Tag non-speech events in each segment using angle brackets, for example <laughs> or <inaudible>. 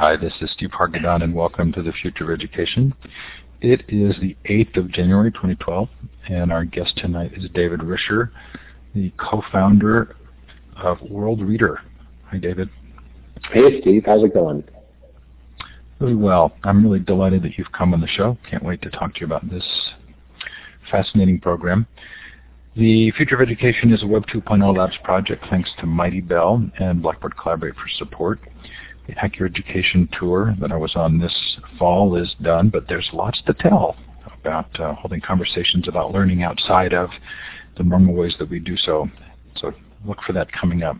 Hi, this is Steve Hargadon, and welcome to the Future of Education. It is the 8th of January 2012, and our guest tonight is David Risher, the co-founder of World Reader. Hi, David. Hey, Steve. How's it going? Really well. I'm really delighted that you've come on the show. Can't wait to talk to you about this fascinating program. The Future of Education is a Web 2.0 Labs project thanks to Mighty Bell and Blackboard Collaborate for support. The Hack Your Education tour that I was on this fall is done, but there's lots to tell about uh, holding conversations about learning outside of the normal ways that we do so. So look for that coming up.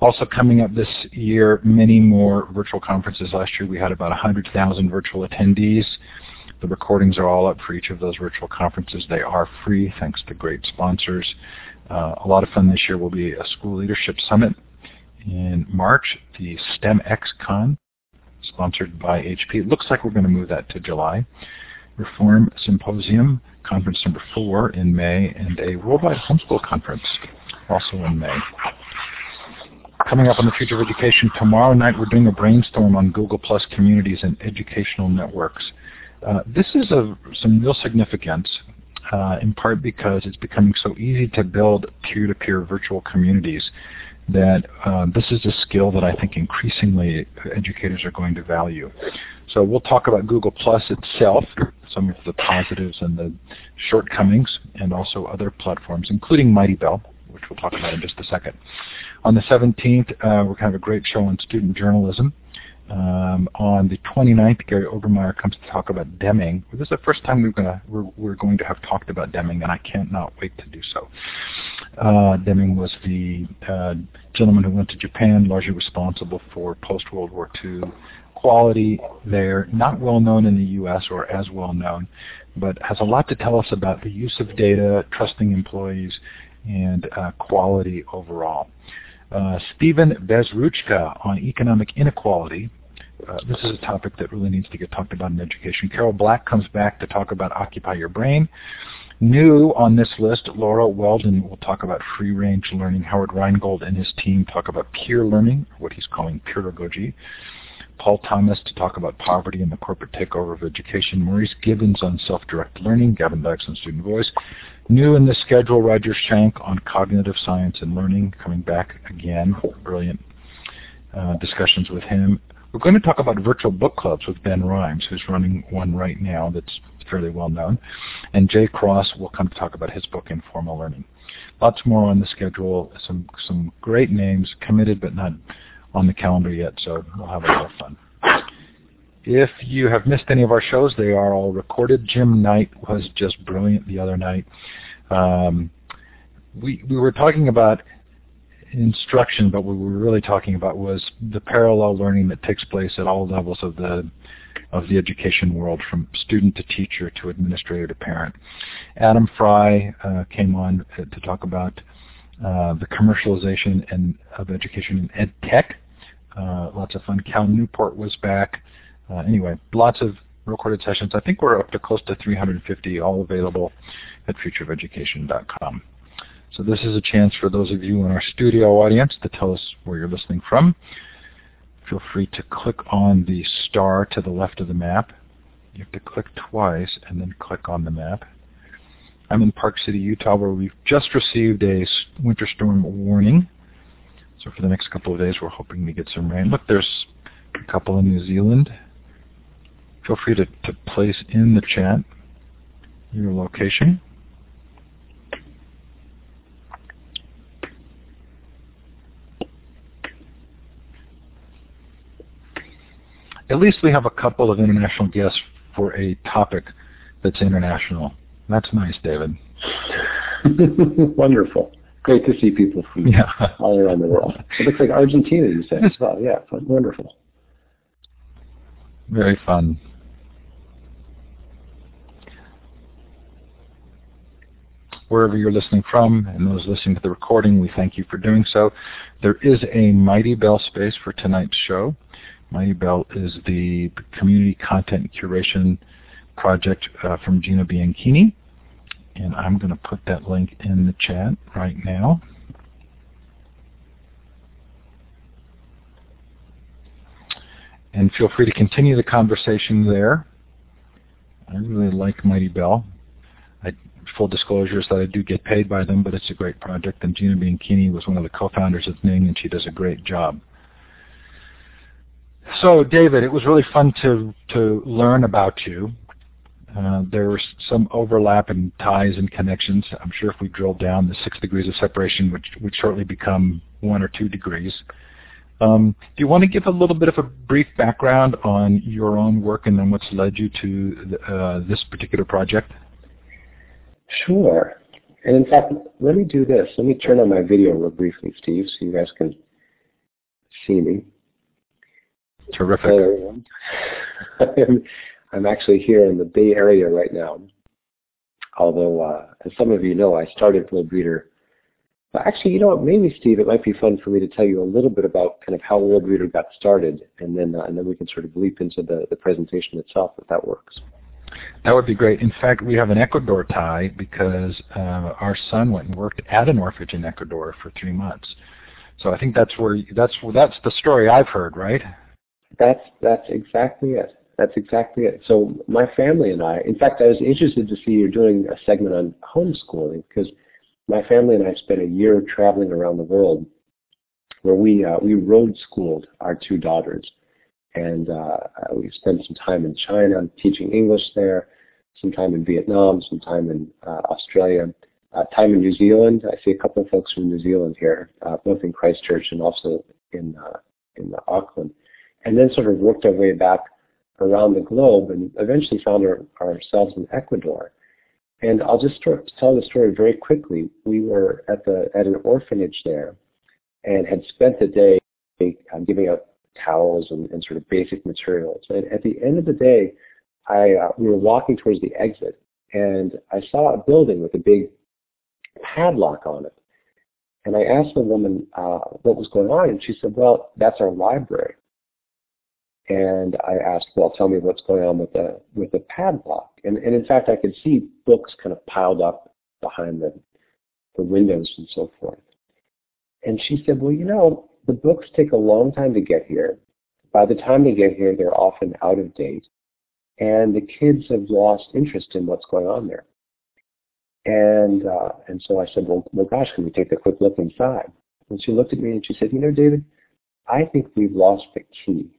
Also coming up this year, many more virtual conferences. Last year we had about 100,000 virtual attendees. The recordings are all up for each of those virtual conferences. They are free thanks to great sponsors. Uh, a lot of fun this year will be a school leadership summit in March, the STEM XCon, sponsored by HP. It looks like we're going to move that to July. Reform Symposium, conference number four in May, and a worldwide homeschool conference also in May. Coming up on the future of education tomorrow night, we're doing a brainstorm on Google Plus communities and educational networks. Uh, this is of some real significance, uh, in part because it's becoming so easy to build peer-to-peer virtual communities that uh, this is a skill that I think increasingly educators are going to value. So we'll talk about Google Plus itself, some of the positives and the shortcomings, and also other platforms, including Mighty Bell, which we'll talk about in just a second. On the 17th, uh, we're going to have a great show on student journalism. Um, on the 29th, Gary Obermeyer comes to talk about Deming. This is the first time we're, gonna, we're, we're going to have talked about Deming, and I can't not wait to do so. Uh, Deming was the uh, gentleman who went to Japan, largely responsible for post-World War II quality there, not well known in the U.S. or as well known, but has a lot to tell us about the use of data, trusting employees, and uh, quality overall. Uh, Stephen Bezruchka on economic inequality. Uh, this is a topic that really needs to get talked about in education. Carol Black comes back to talk about Occupy Your Brain. New on this list, Laura Weldon will talk about free-range learning. Howard Rheingold and his team talk about peer learning, what he's calling peeragogy. Paul Thomas to talk about poverty and the corporate takeover of education. Maurice Gibbons on self-directed learning. Gavin Dykes on student voice. New in the schedule, Roger Schank on cognitive science and learning, coming back again. Brilliant uh, discussions with him. We're going to talk about virtual book clubs with Ben Rimes, who's running one right now that's fairly well known. And Jay Cross will come to talk about his book, Informal Learning. Lots more on the schedule, some, some great names, committed but not on the calendar yet, so we'll have a lot of fun. If you have missed any of our shows, they are all recorded. Jim Knight was just brilliant the other night. Um, we we were talking about instruction, but what we were really talking about was the parallel learning that takes place at all levels of the of the education world, from student to teacher to administrator to parent. Adam Fry uh, came on to talk about uh, the commercialization and of education in ed tech. Uh, lots of fun. Cal Newport was back. Uh, anyway, lots of recorded sessions. I think we're up to close to 350, all available at futureofeducation.com. So this is a chance for those of you in our studio audience to tell us where you're listening from. Feel free to click on the star to the left of the map. You have to click twice and then click on the map. I'm in Park City, Utah, where we've just received a winter storm warning. So for the next couple of days, we're hoping to get some rain. Look, there's a couple in New Zealand. Feel free to, to place in the chat your location. At least we have a couple of international guests for a topic that's international. That's nice, David. <laughs> Wonderful. Great to see people from yeah. all around the world. It looks like Argentina, you said. well, yeah, wonderful. Very fun. Wherever you're listening from and those listening to the recording, we thank you for doing so. There is a Mighty Bell space for tonight's show. Mighty Bell is the community content curation project uh, from Gina Bianchini. And I'm going to put that link in the chat right now. And feel free to continue the conversation there. I really like Mighty Bell. I, full disclosure is that I do get paid by them, but it's a great project. And Gina Bianchini was one of the co-founders of Ning, and she does a great job. So, David, it was really fun to to learn about you. Uh, there was some overlap and ties and connections. I'm sure if we drill down, the six degrees of separation would, would shortly become one or two degrees. Um, do you want to give a little bit of a brief background on your own work and then what's led you to uh, this particular project? Sure. And in fact, let me do this. Let me turn on my video real briefly, Steve, so you guys can see me. Terrific. <laughs> I'm, I'm actually here in the Bay Area right now. Although, uh, as some of you know, I started WorldReader. Actually, you know what? Maybe Steve, it might be fun for me to tell you a little bit about kind of how WorldReader got started, and then uh, and then we can sort of leap into the, the presentation itself, if that works. That would be great. In fact, we have an Ecuador tie because uh, our son went and worked at an orphanage in Ecuador for three months. So I think that's where that's that's the story I've heard, right? That's that's exactly it. That's exactly it. So my family and I, in fact, I was interested to see you're doing a segment on homeschooling because my family and I spent a year traveling around the world where we uh, we road schooled our two daughters, and uh, we spent some time in China teaching English there, some time in Vietnam, some time in uh, Australia, uh, time in New Zealand. I see a couple of folks from New Zealand here, uh, both in Christchurch and also in uh, in Auckland and then sort of worked our way back around the globe and eventually found our, ourselves in Ecuador. And I'll just tell the story very quickly. We were at the at an orphanage there, and had spent the day uh, giving out towels and, and, sort of basic materials. And at the end of the day, I uh, we were walking towards the exit, and I saw a building with a big padlock on it. And I asked the woman uh, what was going on, and she said, "Well, that's our library." And I asked, well, tell me what's going on with the with the padlock. And, and in fact, I could see books kind of piled up behind the, the windows and so forth. And she said, well, you know, the books take a long time to get here. By the time they get here, they're often out of date. And the kids have lost interest in what's going on there. And uh, and so I said, well, well, gosh, can we take a quick look inside? And she looked at me and she said, you know, David, I think we've lost the key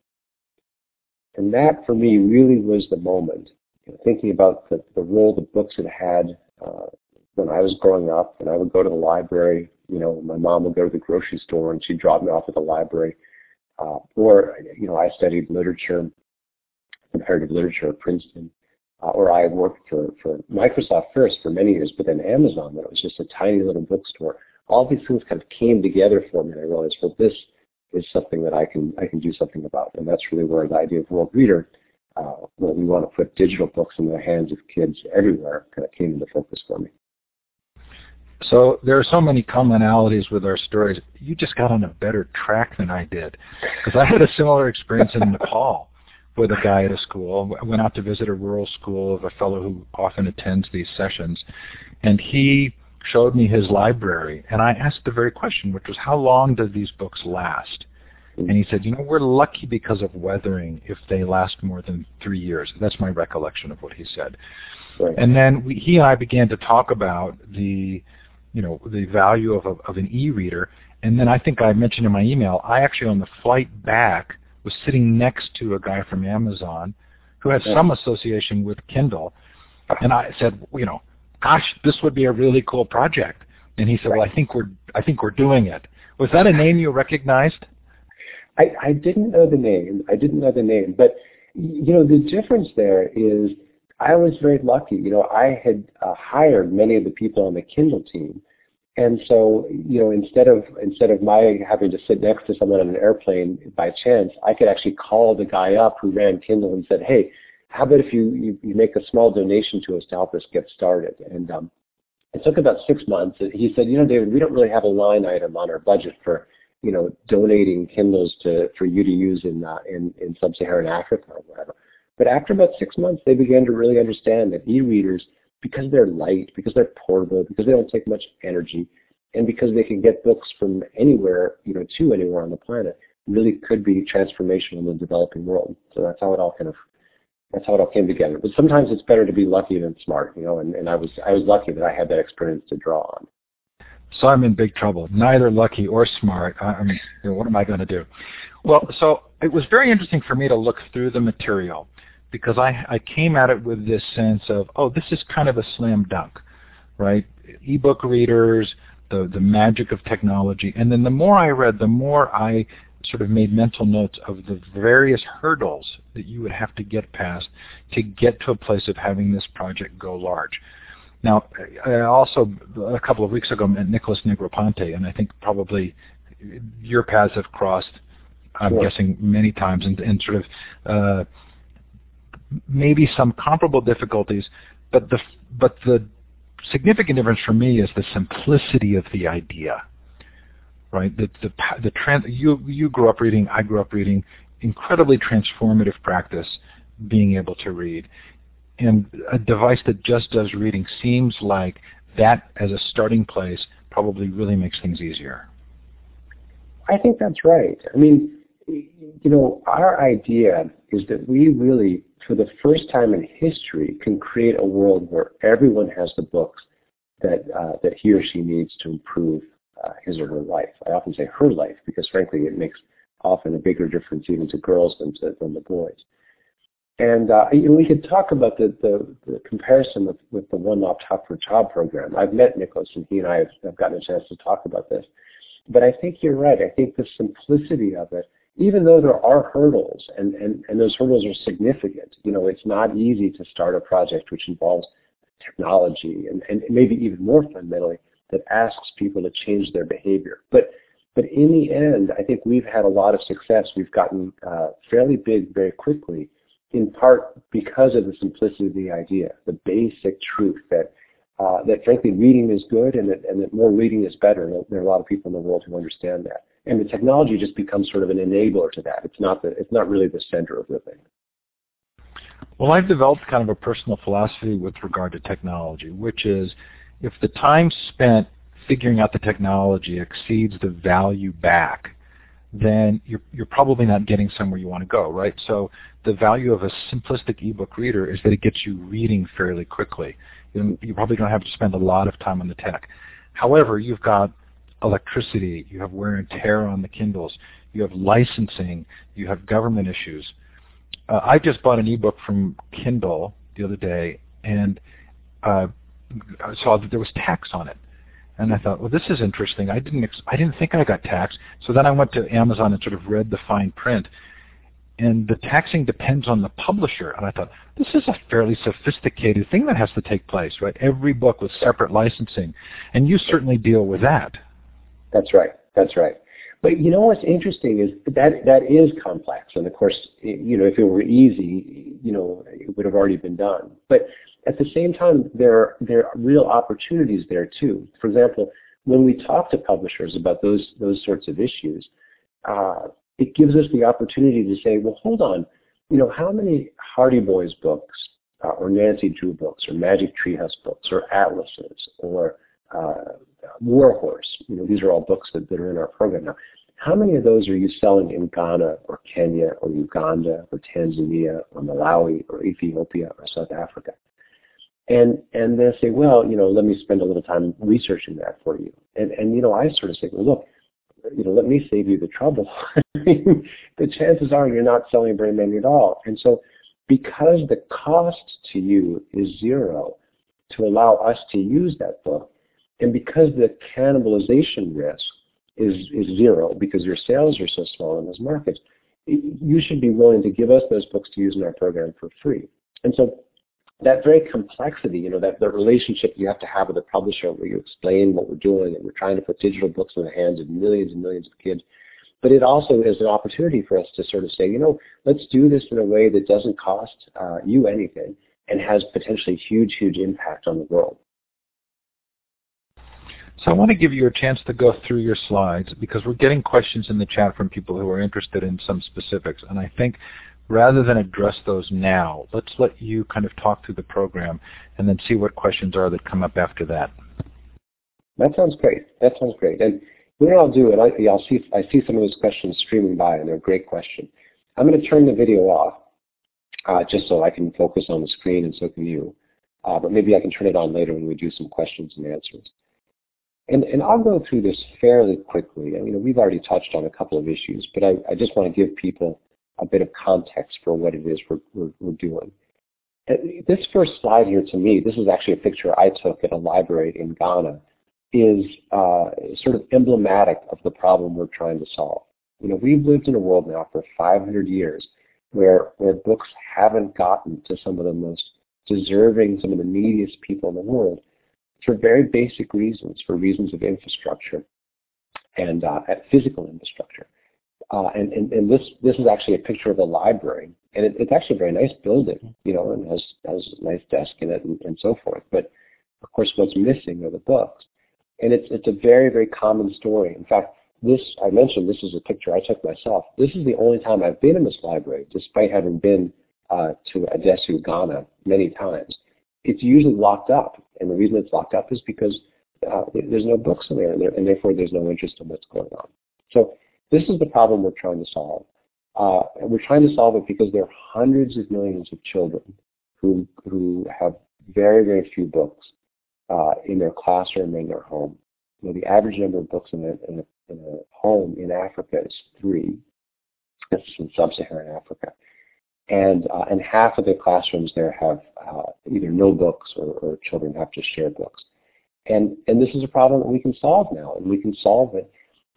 and that for me really was the moment. You know, thinking about the, the role the books had had uh, when I was growing up, and I would go to the library. You know, my mom would go to the grocery store and she'd drop me off at the library. Uh, or, you know, I studied literature, comparative literature at Princeton. Uh, or I worked for, for Microsoft first for many years, but then Amazon, that was just a tiny little bookstore. All these things kind of came together for me, and I realized, well, this is something that I can I can do something about, and that's really where the idea of WorldReader, uh, where we want to put digital books in the hands of kids everywhere, kind of came into focus for me. So there are so many commonalities with our stories. You just got on a better track than I did, because I had a similar experience in Nepal with a guy at a school. I went out to visit a rural school of a fellow who often attends these sessions, and he showed me his library, and I asked the very question, which was, how long do these books last? And he said, you know, we're lucky because of weathering if they last more than three years. That's my recollection of what he said. Right. And then we, he and I began to talk about the, you know, the value of, a, of an e-reader. And then I think I mentioned in my email, I actually on the flight back was sitting next to a guy from Amazon who had yeah. some association with Kindle. And I said, you know, gosh, this would be a really cool project. And he said, right. well, I think we're, I think we're doing it. Was that a name you recognized? I, I didn't know the name. I didn't know the name, but you know, the difference there is I was very lucky. You know, I had uh, hired many of the people on the Kindle team. And so, you know, instead of instead of my having to sit next to someone on an airplane by chance, I could actually call the guy up who ran Kindle and said, "Hey, how about if you, you, you make a small donation to us to help us get started? And um, it took about six months. He said, you know, David, we don't really have a line item on our budget for, you know, donating Kindles to for you to use in uh, in, in sub-Saharan Africa or whatever. But after about six months, they began to really understand that e-readers, because they're light, because they're portable, because they don't take much energy, and because they can get books from anywhere, you know, to anywhere on the planet, really could be transformational in the developing world. So that's how it all kind of that's how it all came together. But sometimes it's better to be lucky than smart, you know, and, and I was I was lucky that I had that experience to draw on. So I'm in big trouble. Neither lucky or smart. I mean, what am I going to do? Well, so it was very interesting for me to look through the material because I, I came at it with this sense of, oh, this is kind of a slam dunk, right? Ebook readers, the, the magic of technology. And then the more I read, the more I sort of made mental notes of the various hurdles that you would have to get past to get to a place of having this project go large. Now, I also, a couple of weeks ago, met Nicholas Negroponte, and I think probably your paths have crossed, I'm sure. guessing, many times, and, and sort of uh, maybe some comparable difficulties, but the but the significant difference for me is the simplicity of the idea, right? The the the trans, you you grew up reading, I grew up reading, incredibly transformative practice, being able to read, and a device that just does reading seems like that as a starting place probably really makes things easier. I think that's right. I mean, you know, our idea is that we really, for the first time in history, can create a world where everyone has the books that uh, that he or she needs to improve uh, his or her life. I often say her life because, frankly, it makes often a bigger difference even to girls than to than the boys. And uh, we could talk about the, the, the comparison with, with the One Laptop per Child program. I've met Nicholas, and he and I have, have gotten a chance to talk about this. But I think you're right. I think the simplicity of it even though there are hurdles and, and, and those hurdles are significant, you know, it's not easy to start a project which involves technology and, and maybe even more fundamentally that asks people to change their behavior. But but in the end, I think we've had a lot of success. We've gotten uh, fairly big very quickly, in part because of the simplicity of the idea, the basic truth that uh, that frankly reading is good and that, and that more reading is better. There are a lot of people in the world who understand that and the technology just becomes sort of an enabler to that. It's not the, it's not really the center of the thing. Well, I've developed kind of a personal philosophy with regard to technology, which is if the time spent figuring out the technology exceeds the value back, then you're, you're probably not getting somewhere you want to go, right? So the value of a simplistic ebook reader is that it gets you reading fairly quickly. You, probably don't have to spend a lot of time on the tech. However, you've got electricity, you have wear and tear on the Kindles, you have licensing, you have government issues. Uh, I just bought an ebook from Kindle the other day, and uh, I saw that there was tax on it, and I thought, well, this is interesting. I didn't ex- I didn't think I got taxed. So then I went to Amazon and sort of read the fine print, and the taxing depends on the publisher. And I thought, this is a fairly sophisticated thing that has to take place, right? Every book with separate licensing, and you certainly deal with that. That's right. That's right. But you know what's interesting is that that is complex, and of course, you know, if it were easy, you know, it would have already been done. But at the same time, there there are real opportunities there too. For example, when we talk to publishers about those those sorts of issues, uh, it gives us the opportunity to say, well, hold on, you know, how many Hardy Boys books, uh, or Nancy Drew books, or Magic Treehouse books, or atlases, or uh, Warhorse. You know, these are all books that, that are in our program now. How many of those are you selling in Ghana or Kenya or Uganda or Tanzania or Malawi or Ethiopia or South Africa? And and they say, well, you know, let me spend a little time researching that for you. And and you know, I sort of say, well, look, you know, let me save you the trouble. <laughs> the chances are you're not selling very many at all. And so because the cost to you is zero to allow us to use that book, and because the cannibalization risk is, is zero, because your sales are so small in those markets, you should be willing to give us those books to use in our program for free. And so that very complexity, you know, that the relationship you have to have with a publisher where you explain what we're doing and we're trying to put digital books in the hands of millions and millions of kids. But it also is an opportunity for us to sort of say, you know, let's do this in a way that doesn't cost uh, you anything and has potentially huge, huge impact on the world. So I want to give you a chance to go through your slides because we're getting questions in the chat from people who are interested in some specifics. And I think rather than address those now, let's let you kind of talk through the program and then see what questions are that come up after that. That sounds great. That sounds great. And what I'll do, and I, will see, I see some of those questions streaming by, and they're a great question. I'm going to turn the video off, uh, just so I can focus on the screen, and so can you. Uh, but maybe I can turn it on later when we do some questions and answers. And, and I'll go through this fairly quickly. I mean, we've already touched on a couple of issues, but I, I just want to give people a bit of context for what it is we're, we're, we're doing. Uh, this first slide here to me, this is actually a picture I took at a library in Ghana, is uh, sort of emblematic of the problem we're trying to solve. You know, we've lived in a world now for 500 years where, where books haven't gotten to some of the most deserving, some of the neediest people in the world for very basic reasons, for reasons of infrastructure and uh, physical infrastructure. Uh, and, and, and this this is actually a picture of a library, and it, it's actually a very nice building, you know, and has has a nice desk in it and, and so forth. But of course, what's missing are the books, and it's it's a very very common story. In fact, this I mentioned this is a picture I took myself. This is the only time I've been in this library, despite having been uh, to Adesu, Ghana, many times. It's usually locked up, and the reason it's locked up is because uh, there's no books in there, and, there, and therefore there's no interest in what's going on. So this is the problem we're trying to solve. Uh, and we're trying to solve it because there are hundreds of millions of children who, who have very, very few books uh, in their classroom or in their home. You know, the average number of books in a, in a, in a home in Africa is three. This is in sub-Saharan Africa. And, uh, and half of the classrooms there have uh, either no books or, or children have to share books. And, and this is a problem that we can solve now, and we can solve it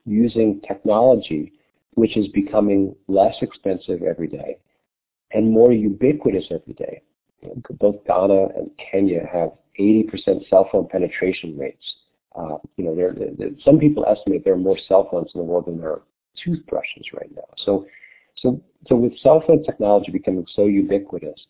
using technology which is becoming less expensive every day and more ubiquitous every day. Both Ghana and Kenya have 80% cell phone penetration rates. Uh, you know, there, there, some people estimate there are more cell phones in the world than there are toothbrushes right now. So, so, so with cell phone technology becoming so ubiquitous,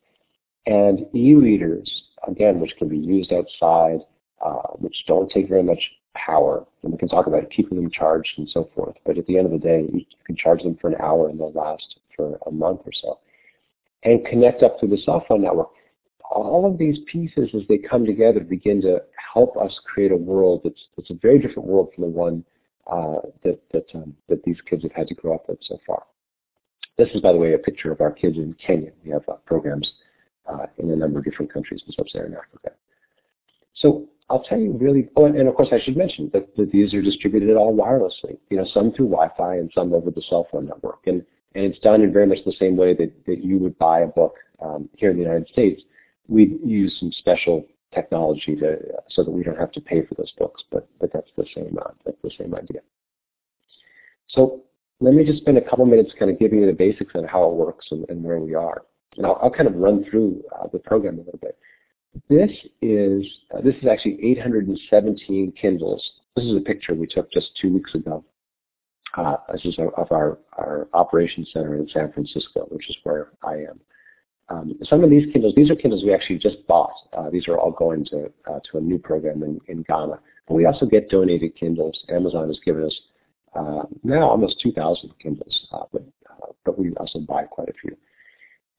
and e-readers, again, which can be used outside, uh, which don't take very much power, and we can talk about keeping them charged and so forth. But at the end of the day, you can charge them for an hour and they'll last for a month or so. And connect up to the cell phone network. All of these pieces, as they come together, begin to help us create a world that's, that's a very different world from the one uh, that, that, um, that these kids have had to grow up with so far. This is, by the way, a picture of our kids in Kenya. We have uh, programs uh, in a number of different countries in sub-Saharan Africa. So I'll tell you really, oh, and, and of course I should mention that, that these are distributed all wirelessly, you know, some through Wi-Fi and some over the cell phone network. And, and it's done in very much the same way that, that you would buy a book um, here in the United States. We use some special technology to, so that we don't have to pay for those books, but, but that's the same, uh, that's the same idea. So let me just spend a couple minutes kind of giving you the basics on how it works and, and where we are. And I'll, I'll, kind of run through uh, the program a little bit. This is uh, this is actually 817 Kindles. This is a picture we took just two weeks ago. Uh, this is of our, our operations center in San Francisco, which is where I am. Um, some of these Kindles, these are Kindles we actually just bought. Uh, these are all going to uh, to a new program in, in Ghana. But we also get donated Kindles. Amazon has given us uh, now almost 2,000 Kindles, uh, but uh, but we also buy quite a few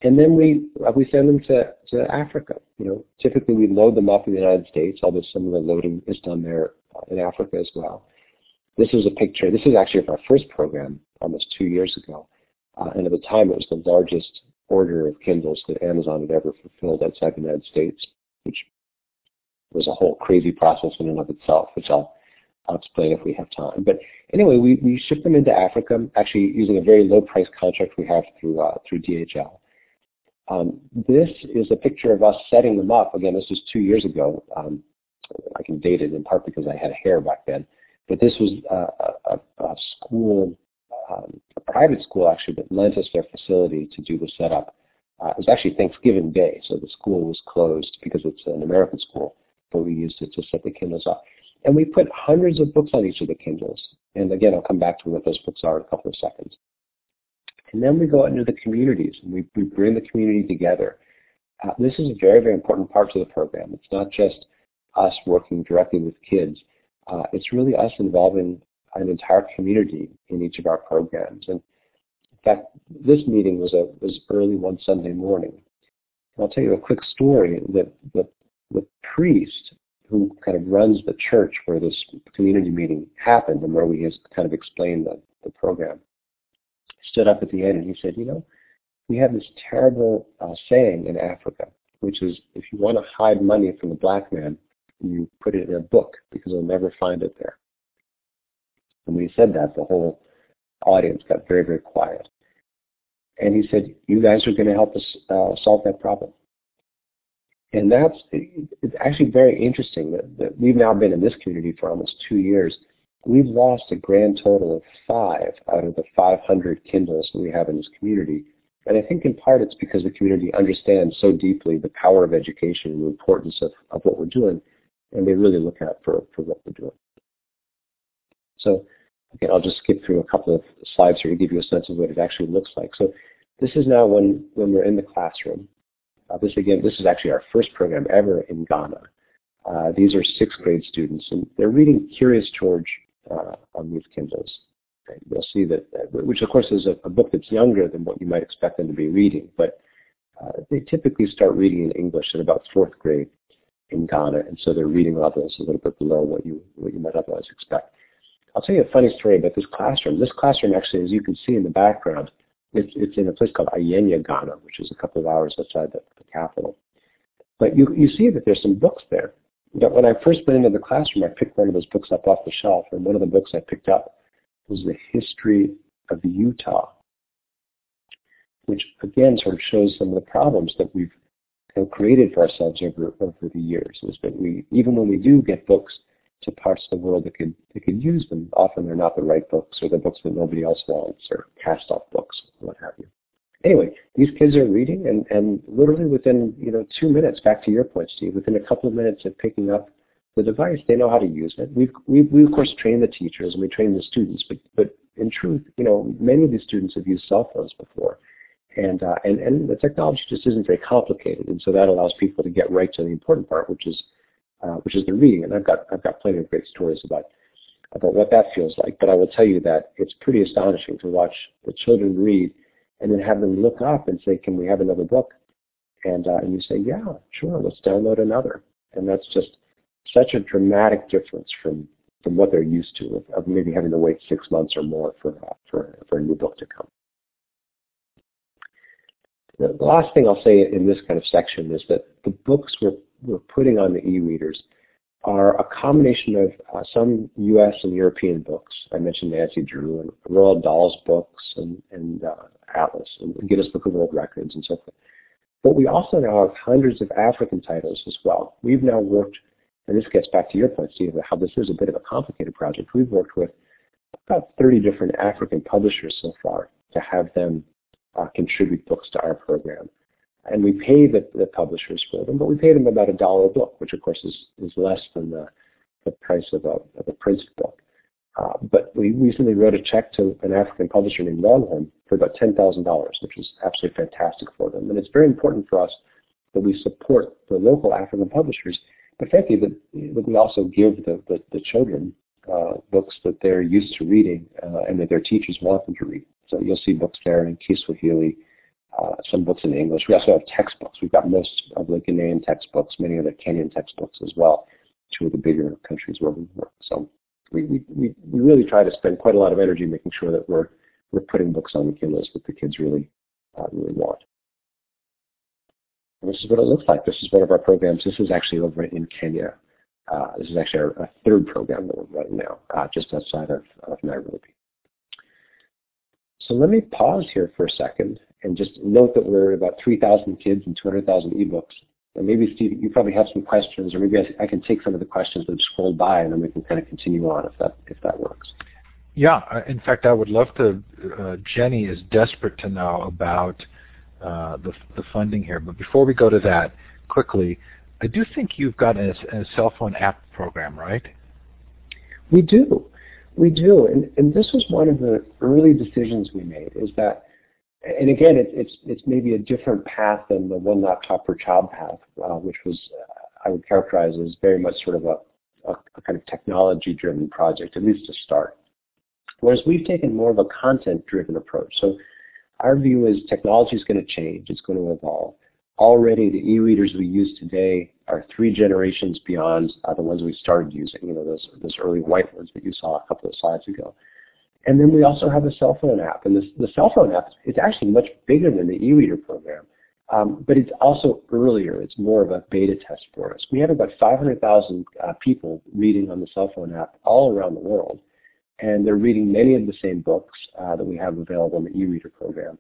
and then we uh, we send them to, to Africa. You know, typically we load them up in the United States, although some of the loading is done there uh, in Africa as well. This is a picture. This is actually of our first program almost two years ago, and at the time it was the largest order of Kindles that Amazon had ever fulfilled outside the United States, which was a whole crazy process in and of itself, which I'll explain if we have time. But anyway, we, we ship them into Africa, actually using a very low price contract we have through uh, through DHL. Um, this is a picture of us setting them up. Again, this was two years ago. Um, I can date it in part because I had hair back then. But this was a, a, a school, um, a private school actually, that lent us their facility to do the setup. Uh, it was actually Thanksgiving Day, so the school was closed because it's an American school, but we used it to set the Kindles up. And we put hundreds of books on each of the Kindles. And again, I'll come back to what those books are in a couple of seconds. And then we go into the communities and we, we bring the community together. Uh, this is a very, very important part of the program. It's not just us working directly with kids. Uh, it's really us involving an entire community in each of our programs. And in fact, this meeting was a was early one Sunday morning. And I'll tell you a quick story that the, the priest who kind of runs the church where this community meeting happened and where we kind of explained the, the program, stood up at the end and he said, you know, we have this terrible uh, saying in Africa, which is if you want to hide money from the black man, you put it in a book because they'll never find it there. And when he said that, the whole audience got very, very quiet. And he said, you guys are going to help us uh, solve that problem. And that's it's actually very interesting that, that we've now been in this community for almost two years. We've lost a grand total of five out of the 500 Kindles that we have in this community. And I think in part it's because the community understands so deeply the power of education and the importance of, of what we're doing, and they really look out for, for what we're doing. So again, I'll just skip through a couple of slides here to give you a sense of what it actually looks like. So this is now when, when we're in the classroom. Uh, this again, this is actually our first program ever in Ghana. Uh, these are sixth grade students, and they're reading Curious George uh, on these Kindles. Okay. You'll see that, which of course is a, a, book that's younger than what you might expect them to be reading, but uh, they typically start reading in English at about fourth grade in Ghana, and so their reading level is a little bit below what you what you might otherwise expect. I'll tell you a funny story about this classroom. This classroom actually, as you can see in the background, it's, it's in a place called Ayenya, Ghana, which is a couple of hours outside the, the capital. But you, you see that there's some books there. But when I first went into the classroom, I picked one of those books up off the shelf, and one of the books I picked up was the history of Utah, which again sort of shows some of the problems that we've you know, created for ourselves over over the years. Is that we even when we do get books to parts of the world that could that could use them. Often they're not the right books or the books that nobody else wants or cast off books, what have you. Anyway, these kids are reading and, and literally within, you know, two minutes, back to your point, Steve, within a couple of minutes of picking up the device, they know how to use it. We've, we, we of course train the teachers and we train the students, but, but in truth, you know, many of these students have used cell phones before. And, uh, and, and the technology just isn't very complicated. And so that allows people to get right to the important part, which is uh, which is the reading. And I've got I've got plenty of great stories about about what that feels like. But I will tell you that it's pretty astonishing to watch the children read and then have them look up and say, "Can we have another book?" And uh, and you say, "Yeah, sure, let's download another." And that's just such a dramatic difference from from what they're used to of, of maybe having to wait six months or more for uh, for for a new book to come. The, last thing I'll say in this kind of section is that the books were we're putting on the e-readers are a combination of uh, some U.S. and European books. I mentioned Nancy Drew and Roald Dahl's books and, and uh, Atlas and Guinness Book of World Records and so forth. But we also now have hundreds of African titles as well. We've now worked, and this gets back to your point, Steve, how this is a bit of a complicated project. We've worked with about 30 different African publishers so far to have them uh, contribute books to our program and we pay the, the publishers for them, but we pay them about a dollar a book, which of course is, is less than the, the price of a, of a printed book. Uh, but we recently wrote a check to an African publisher named Longhorn for about $10,000, which is absolutely fantastic for them. And it's very important for us that we support the local African publishers, but frankly, that, that we also give the, the, the children uh, books that they're used to reading uh, and that their teachers want them to read. So you'll see books there in Kiswahili, uh, some books in English. We also have textbooks. We've got most of the Ghanaian textbooks, many of the Kenyan textbooks as well, two of the bigger countries where we work. So we, we, we really try to spend quite a lot of energy making sure that we're, we're putting books on the Kindles that the kids really, uh, really want. And this is what it looks like. This is one of our programs. This is actually over in Kenya. Uh, this is actually our, our, third program that we're running now, uh, just outside of, of Nairobi. So let me pause here for a second and just note that we're about 3,000 kids and 200,000 ebooks. And maybe, Steve, you probably have some questions, or maybe I, I can take some of the questions that have scrolled by, and then we can kind of continue on if that if that works. Yeah, in fact, I would love to. Uh, Jenny is desperate to know about uh, the the funding here, but before we go to that, quickly, I do think you've got a, a cell phone app program, right? We do, we do, and and this was one of the early decisions we made. Is that and again, it, it's it's maybe a different path than the one laptop per child path, uh, which was uh, I would characterize as very much sort of a, a, a kind of technology-driven project, at least to start. Whereas we've taken more of a content-driven approach. So our view is technology is going to change, it's going to evolve. already the e-readers we use today are three generations beyond uh, the ones we started using, you know, those, those early white ones that you saw a couple of slides ago. And then we also have a cell phone app. And this, the cell phone app is actually much bigger than the e-reader program. Um, but it's also earlier. It's more of a beta test for us. We have about 500,000 uh, people reading on the cell phone app all around the world. And they're reading many of the same books uh, that we have available in the e-reader program.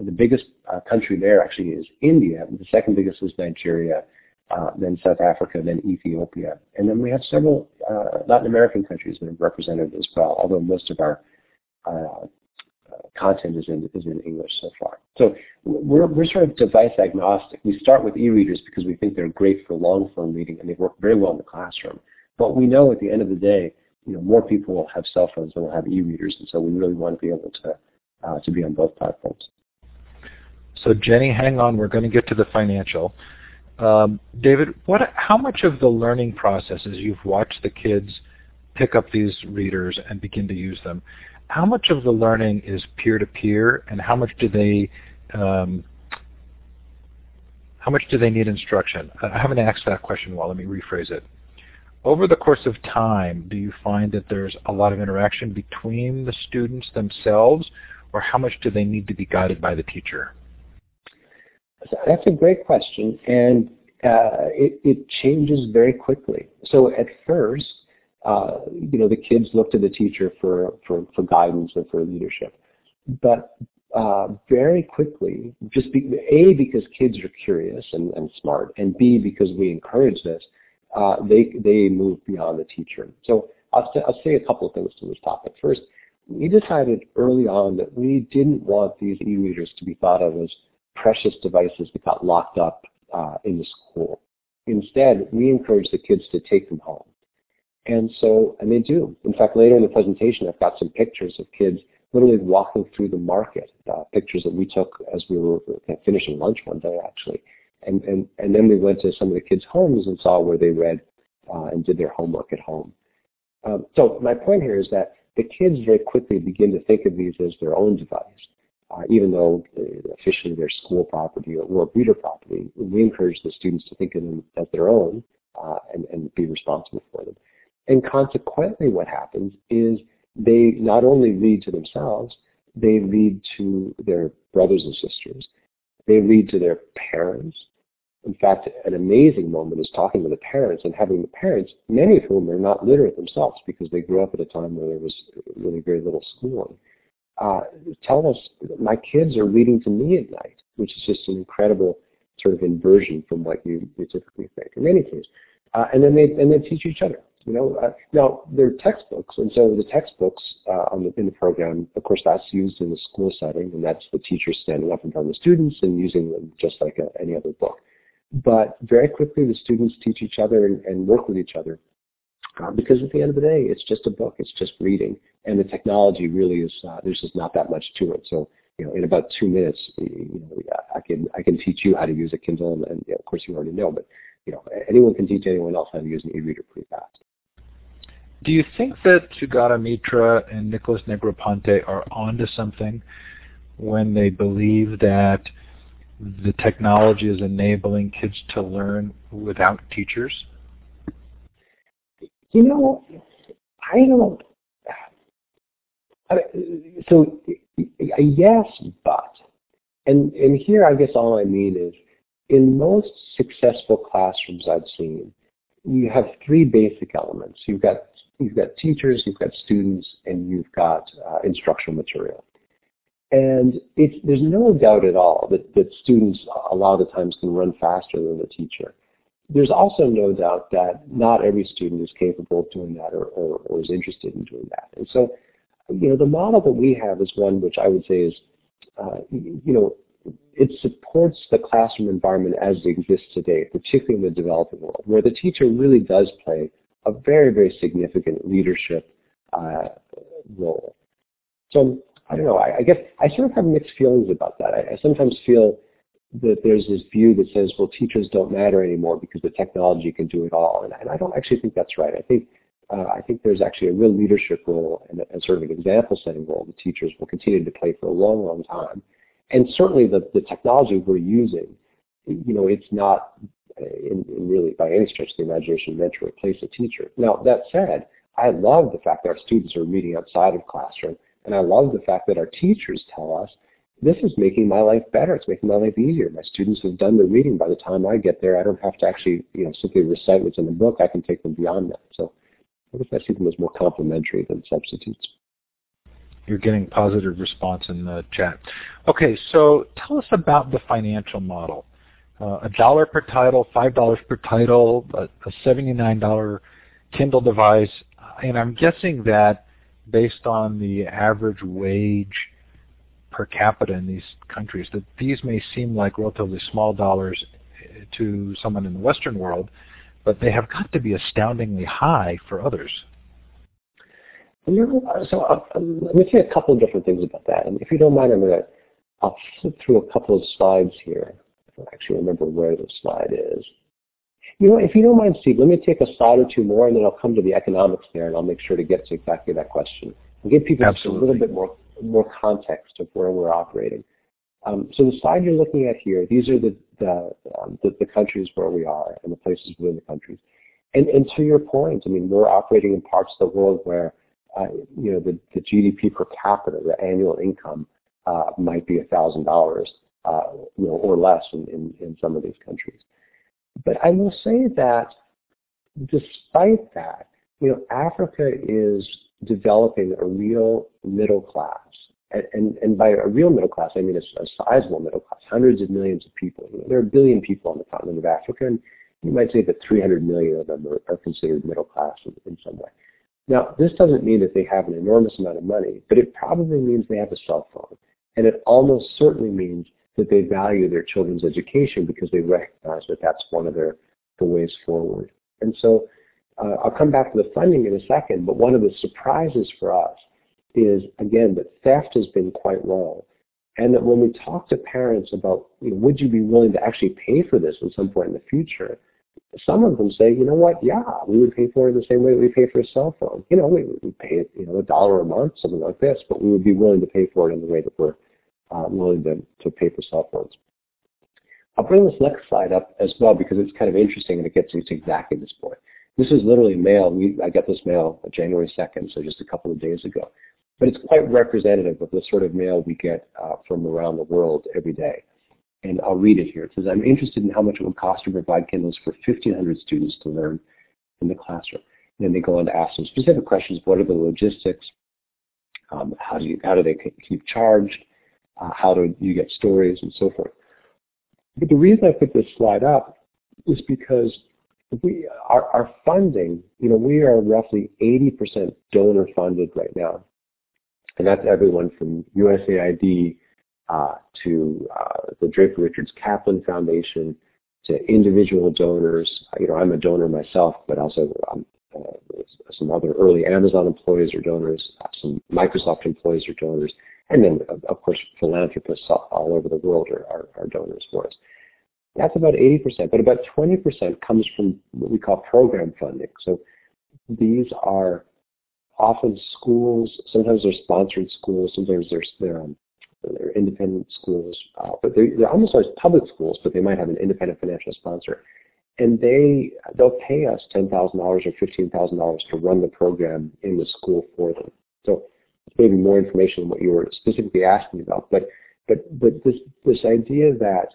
The biggest uh, country there actually is India. The second biggest is Nigeria, uh, then South Africa, then Ethiopia. And then we have several uh, Latin American countries that are represented as well, although most of our content is in, is in English so far. So we're, we're sort of device agnostic. We start with e-readers because we think they're great for long-form reading and they work very well in the classroom. But we know at the end of the day, you know, more people will have cell phones than will have e-readers, and so we really want to be able to uh, to be on both platforms. So Jenny, hang on. We're going to get to the financial. Um, David, what, how much of the learning process as you've watched the kids pick up these readers and begin to use them, how much of the learning is peer-to-peer, and how much do they um, how much do they need instruction? I haven't asked that question well. Let me rephrase it. Over the course of time, do you find that there's a lot of interaction between the students themselves, or how much do they need to be guided by the teacher? That's a great question, and uh, it, it, changes very quickly. So at first, uh, you know, the kids look to the teacher for, for, for guidance and for leadership. But uh, very quickly, just be, A, because kids are curious and, and smart, and B, because we encourage this, uh, they, they move beyond the teacher. So I'll, I'll say a couple of things to this topic. First, we decided early on that we didn't want these e-readers to be thought of as precious devices that got locked up uh, in the school. Instead, we encourage the kids to take them home. And so, and they do. In fact, later in the presentation, I've got some pictures of kids literally walking through the market, uh, pictures that we took as we were finishing lunch one day, actually. And, and, and then we went to some of the kids' homes and saw where they read uh, and did their homework at home. Um, so my point here is that the kids very quickly begin to think of these as their own device. Uh, even though uh, officially they're school property or reader property, we encourage the students to think of them as their own uh, and, and be responsible for them. And consequently what happens is they not only read to themselves, they read to their brothers and sisters. They read to their parents. In fact, an amazing moment is talking to the parents and having the parents, many of whom are not literate themselves because they grew up at a time where there was really very little schooling, uh, tell us, my kids are reading to me at night, which is just an incredible sort of inversion from what you, you typically think. In any case, uh, and then they and they teach each other. You know, uh, now they're textbooks, and so the textbooks uh, the, in the program, of course, that's used in the school setting, and that's the teachers standing up in front of the students and using them just like a, any other book. But very quickly, the students teach each other and, and work with each other, uh, because at the end of the day, it's just a book, it's just reading, and the technology really is uh, there's just not that much to it. So you know, in about two minutes, you know, I can I can teach you how to use a Kindle, and, and you know, of course you already know, but you know, anyone can teach anyone else how to use an e-reader pretty fast. Do you think that Sugata Mitra and Nicholas Negroponte are onto something when they believe that the technology is enabling kids to learn without teachers? You know, I don't. So yes, but, and and here I guess all I mean is, in most successful classrooms I've seen, you have three basic elements. You've got you've got teachers, you've got students, and you've got uh, instructional material. And there's no doubt at all that, that students a lot of the times can run faster than the teacher. There's also no doubt that not every student is capable of doing that or, or, or is interested in doing that. And so, you know, the model that we have is one which I would say is, uh, you know, it supports the classroom environment as it exists today, particularly in the developing world, where the teacher really does play a very, very significant leadership uh, role. So I don't know. I, I, guess I sort of have mixed feelings about that. I, I, sometimes feel that there's this view that says, well, teachers don't matter anymore because the technology can do it all, and, and I don't actually think that's right. I think uh, I think there's actually a real leadership role and, and sort of an example-setting role that teachers will continue to play for a long, long time. And certainly the, the technology we're using you know, it's not in, in really by any stretch of the imagination meant to replace a teacher. Now, that said, I love the fact that our students are reading outside of classroom, and I love the fact that our teachers tell us, this is making my life better. It's making my life easier. My students have done their reading. By the time I get there, I don't have to actually, you know, simply recite what's in the book. I can take them beyond that. So I guess I see them as more complementary than substitutes. You're getting positive response in the chat. Okay, so tell us about the financial model. Uh, a dollar per title, five dollars per title, a, a $79 Kindle device, and I'm guessing that based on the average wage per capita in these countries, that these may seem like relatively small dollars to someone in the Western world, but they have got to be astoundingly high for others. so uh, um, let me say a couple of different things about that. And if you don't mind, I'm going to I'll flip through a couple of slides here. I don't actually remember where the slide is. You know, if you don't mind, Steve, let me take a slide or two more, and then I'll come to the economics there, and I'll make sure to get to exactly that question and give people just a little bit more more context of where we're operating. Um, so the slide you're looking at here, these are the the, um, the, the countries where we are and the places within the countries. And, and to your point, I mean, we're operating in parts of the world where, uh, you know, the, the GDP per capita, the annual income, uh, might be a $1,000, uh, you know, or less in, in, in some of these countries. But I will say that despite that, you know, Africa is developing a real middle class. And, and, and by a real middle class, I mean a, a sizable middle class, hundreds of millions of people. You know, there are a billion people on the continent of Africa, and you might say that 300 million of them are, are considered middle class in, in some way. Now, this doesn't mean that they have an enormous amount of money, but it probably means they have a cell phone. And it almost certainly means that they value their children's education because they recognize that that's one of their the ways forward. And so uh, I'll come back to the funding in a second, but one of the surprises for us is, again, that theft has been quite low. And that when we talk to parents about, you know, would you be willing to actually pay for this at some point in the future, some of them say, you know what, yeah, we would pay for it the same way we pay for a cell phone. You know, we would pay it, you know, a dollar a month, something like this, but we would be willing to pay for it in the way that we're uh, willing to, to pay for cell phones. I'll bring this next slide up as well because it's kind of interesting and it gets into exactly this point. This is literally mail. We, I got this mail January 2nd, so just a couple of days ago. But it's quite representative of the sort of mail we get uh, from around the world every day. And I'll read it here. It says, I'm interested in how much it would cost to provide Kindles for 1,500 students to learn in the classroom. And then they go on to ask some specific questions. What are the logistics? Um, how, do you, how do they keep charged? Uh, how do you get stories and so forth? But the reason I put this slide up is because we our, our funding, you know, we are roughly 80% donor funded right now. And that's everyone from USAID uh, to uh, the Draper Richards Kaplan Foundation to individual donors. You know, I'm a donor myself, but also um, uh, some other early Amazon employees are donors, uh, some Microsoft employees are donors, and then, of course, philanthropists all over the world are, are, are donors for us. That's about 80%, but about 20% comes from what we call program funding. So these are often schools, sometimes they're sponsored schools, sometimes they're, they're, um, they're independent schools, uh, but they're, they're almost always public schools, but they might have an independent financial sponsor. And they, they'll pay us $10,000 or $15,000 to run the program in the school for them. So maybe more information than what you were specifically asking about, but, but, but this, this idea that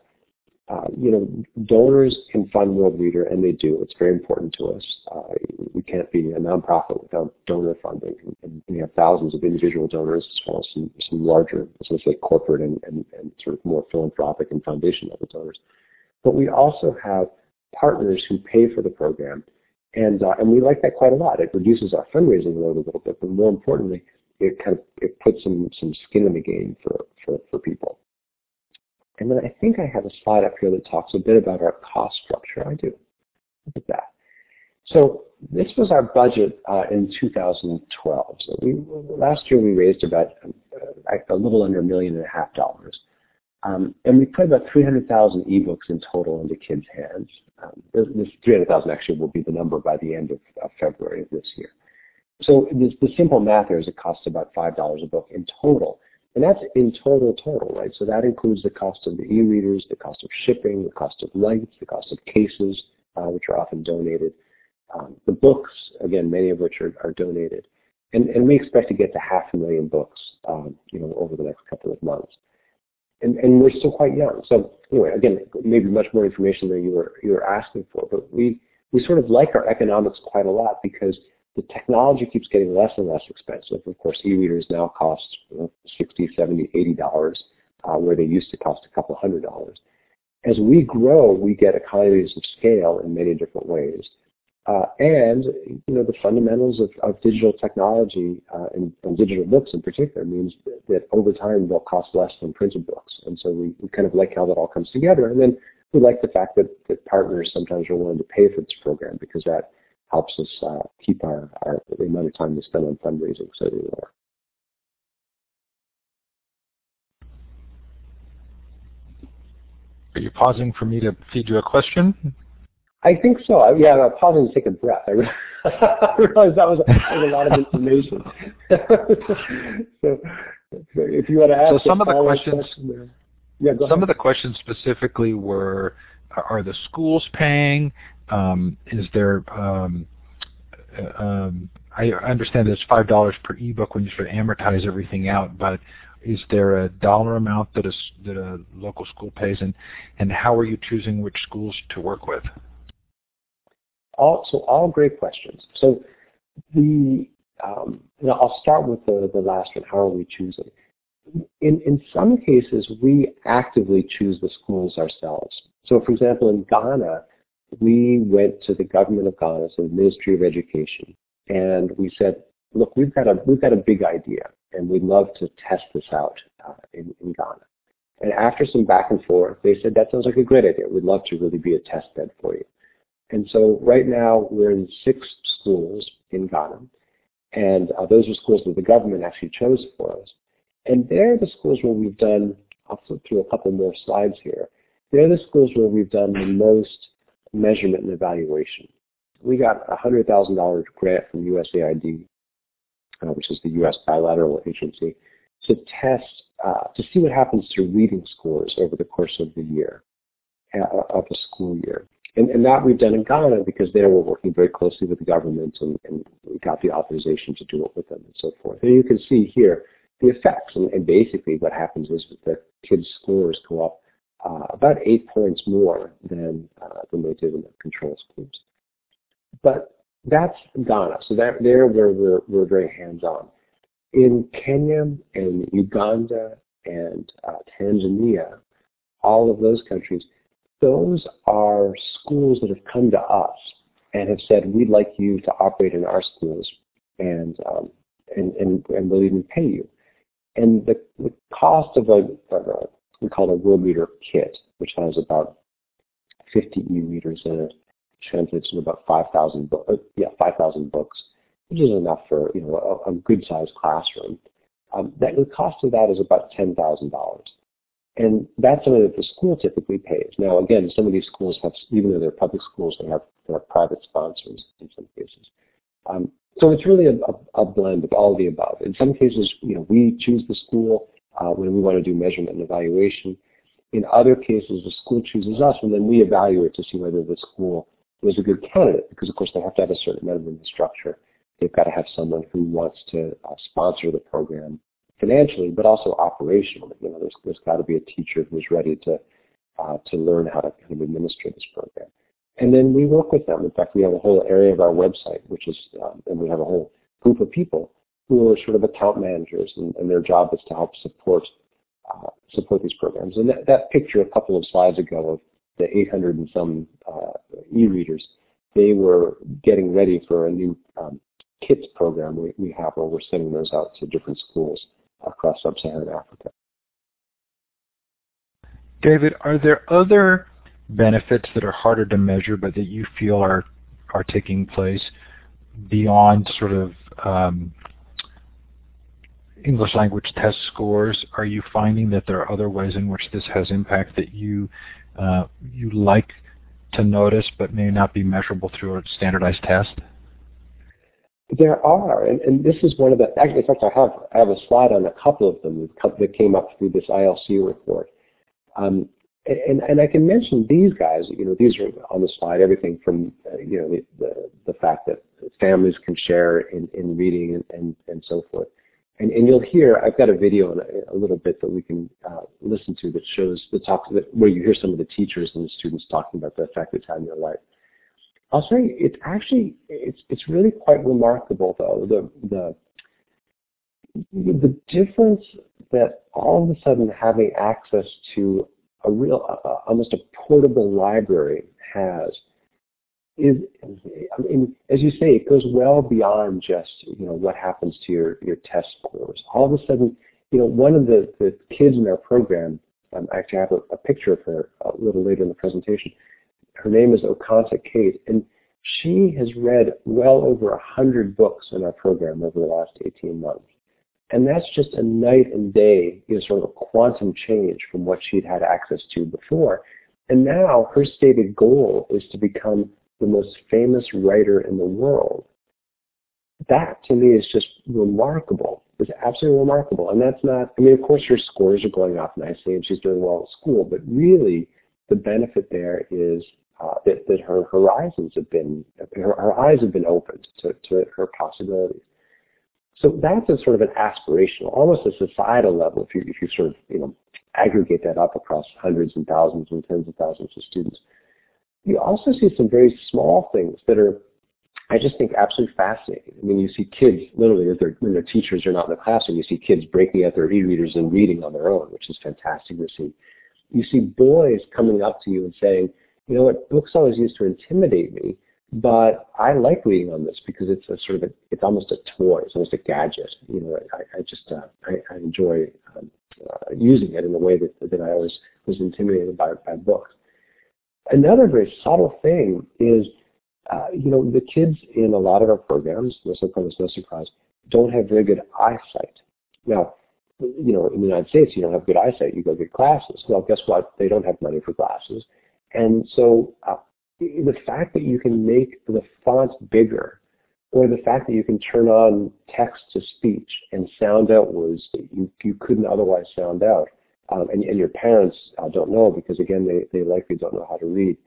uh, you know, donors can fund Worldreader, and they do. It's very important to us. Uh, we can't be a nonprofit without donor funding. And we have thousands of individual donors, as well as some, some larger, essentially corporate and, and, and sort of more philanthropic and foundation level donors. But we also have partners who pay for the program, and uh, and we like that quite a lot. It reduces our fundraising load a little bit, but more importantly, it kind of it puts some some skin in the game for for, for people. And then I think I have a slide up here that talks a bit about our cost structure. I do. Look at that. So this was our budget uh, in 2012. So we, last year we raised about uh, a little under a million and a half dollars. Um, and we put about 300,000 ebooks in total into kids' hands. Um, this, this 300,000 actually will be the number by the end of, of February of this year. So this, the simple math here is it costs about $5 a book in total. And that's in total total, right? So that includes the cost of the e-readers, the cost of shipping, the cost of lights, the cost of cases, uh, which are often donated, um, the books, again, many of which are, are donated. And, and, we expect to get to half a million books, um, you know, over the next couple of months. And, and, we're still quite young. So anyway, again, maybe much more information than you were you were asking for, but we we sort of like our economics quite a lot because the technology keeps getting less and less expensive. Of course, e-readers now cost you know, 60, 70, 80 dollars, uh, where they used to cost a couple hundred dollars. As we grow, we get economies of scale in many different ways. Uh, and you know the fundamentals of, of digital technology uh, and, and, digital books in particular means that, that, over time they'll cost less than printed books. And so we, we, kind of like how that all comes together. And then we like the fact that, that partners sometimes are willing to pay for this program because that helps us uh, keep our, our, the amount of time we spend on fundraising so lower. Are you pausing for me to feed you a question? I think so. Yeah, I'm pausing to take a breath. <laughs> I, realized that was, that was a lot of information. <laughs> so, if you want to ask, so some of the questions, question yeah, some ahead. of the questions specifically were: Are the schools paying? Um, is there? Um, uh, um, I understand that it's five dollars per ebook when you sort of amortize everything out, but is there a dollar amount that a that a local school pays, and and how are you choosing which schools to work with? all so all great questions. So the um, I'll start with the, the last one. How are we choosing? In in some cases, we actively choose the schools ourselves. So, for example, in Ghana, we went to the government of Ghana, so the Ministry of Education, and we said, "Look, we've got a we've got a big idea, and we'd love to test this out uh, in, in Ghana." And after some back and forth, they said, "That sounds like a great idea. We'd love to really be a test bed for you." And so right now we're in six schools in Ghana, and uh, those are schools that the government actually chose for us. And they're the schools where we've done, I'll flip through a couple more slides here. They're the schools where we've done the most measurement and evaluation. We got a $100,000 grant from USAID, uh, which is the U.S. bilateral agency, to test, uh, to see what happens to reading scores over the course of the year, uh, of the school year. And, and, that we've done in Ghana because there we're working very closely with the government and, and, we got the authorization to do it with them and so forth. And you can see here the effects. And, and basically what happens is that the kids' scores go up uh, about eight points more than, uh, than they did in the control schools. But that's Ghana. So that, there where we're, we're very hands-on. In Kenya and Uganda and uh, Tanzania, all of those countries, those are schools that have come to us and have said, we'd like you to operate in our schools and, um, and, and, and we'll even pay you. And the, the cost of a, of a, we call it a Worldreader kit, which has about 50 e-readers in it, translates to about 5,000 uh, yeah, 5,000 books, which is enough for, you know, a, a good sized classroom. Um, that, the cost of that is about $10,000. And that's something that the school typically pays. Now, again, some of these schools have, even though they're public schools, they have, they have private sponsors in some cases. Um, so it's really a, a, blend of all of the above. In some cases, you know, we choose the school uh, when we want to do measurement and evaluation. In other cases, the school chooses us, and then we evaluate to see whether the school was a good candidate, because of course they have to have a certain amount of infrastructure. They've got to have someone who wants to uh, sponsor the program financially, but also operationally. You know, there's, there's got to be a teacher who's ready to uh, to learn how to kind of administer this program. And then we work with them. In fact, we have a whole area of our website, which is, um, and we have a whole group of people who are sort of account managers, and, and their job is to help support uh, support these programs. And that, that picture a couple of slides ago of the 800 and some uh, e-readers, they were getting ready for a new um, KITS program we, we have where we're sending those out to different schools across sub-Saharan Africa. David, are there other benefits that are harder to measure but that you feel are are taking place beyond sort of um, English language test scores? Are you finding that there are other ways in which this has impact that you uh, you like to notice but may not be measurable through a standardized test? There are, and, and this is one of the. Actually, in fact, I have I have a slide on a couple of them that came up through this ILC report. Um, and, and I can mention these guys. You know, these are on the slide. Everything from uh, you know the, the, the fact that families can share in, in reading and, and, and so forth. And, and you'll hear I've got a video in a, a little bit that we can uh, listen to that shows the talk that where you hear some of the teachers and the students talking about the effect it's had in their life. I'll say it's actually it's it's really quite remarkable though the the the difference that all of a sudden having access to a real uh, almost a portable library has is I mean as you say it goes well beyond just you know what happens to your your test scores all of a sudden you know one of the the kids in our program um, actually I have a, a picture of her a little later in the presentation her name is Okanta Kate, and she has read well over a hundred books in our program over the last 18 months. And that's just a night and day, you know, sort of a quantum change from what she'd had access to before. And now her stated goal is to become the most famous writer in the world. That to me is just remarkable. It's absolutely remarkable. And that's not, I mean, of course her scores are going off nicely and she's doing well at school, but really the benefit there is uh, that, that her horizons have been, her, her eyes have been opened to, to her possibilities. So that's a sort of an aspirational, almost a societal level if you, if you sort of, you know, aggregate that up across hundreds and thousands and tens of thousands of students. You also see some very small things that are, I just think, absolutely fascinating. I mean, you see kids, literally, they're, when their teachers are not in the classroom, you see kids breaking out their e-readers and reading on their own, which is fantastic to see. You see boys coming up to you and saying, you know what, books always used to intimidate me, but I like reading on this because it's a sort of a, it's almost a toy, it's almost a gadget. You know, I, I just uh, I, I enjoy um, uh, using it in the way that that I always was intimidated by by books. Another very subtle thing is, uh, you know, the kids in a lot of our programs, no surprise, no surprise, don't have very good eyesight. Now, you know, in the United States, you don't have good eyesight, you go get glasses. Well, guess what? They don't have money for glasses. And so uh, the fact that you can make the font bigger or the fact that you can turn on text to speech and sound out words that you, you couldn't otherwise sound out, um, and, and, your parents uh, don't know because again they, they likely don't know how to read.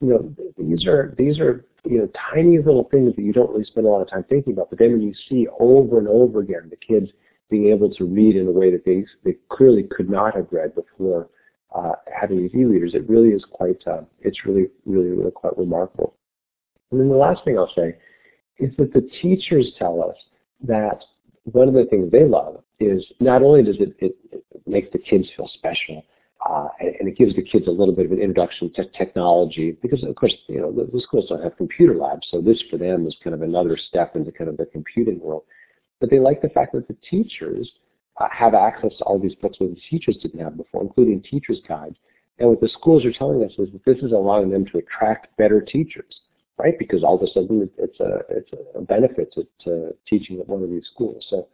You know, these are these are you know tiny little things that you don't really spend a lot of time thinking about. But then when you see over and over again the kids being able to read in a way that they they clearly could not have read before, uh, having these e-readers, it really is quite, uh, it's really, really, really quite remarkable. And then the last thing I'll say is that the teachers tell us that one of the things they love is not only does it, it, it make the kids feel special, uh, and, and, it gives the kids a little bit of an introduction to technology because, of course, you know the, the, schools don't have computer labs, so this for them is kind of another step into kind of the computing world. But they like the fact that the teachers Uh, have access to all these books that the teachers didn't have before, including teachers' guides. And what the schools are telling us is that this is allowing them to attract better teachers, right? Because all of a sudden it's a it's a benefit to, to teaching at one of these schools. So,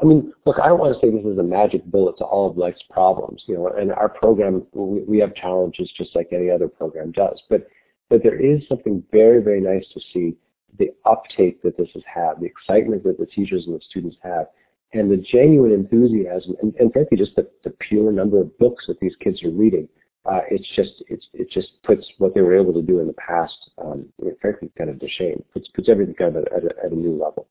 I mean, look, I don't want to say this is a magic bullet to all of life's problems, you know. And our program, we, we have challenges just like any other program does, but but there is something very very nice to see the uptake that this has had, the excitement that the teachers and the students have, and the genuine enthusiasm and, and frankly just the, the pure number of books that these kids are reading uh, it's just it's, it just puts what they were able to do in the past um, frankly kind of to shame puts puts everything kind of at a, at a new level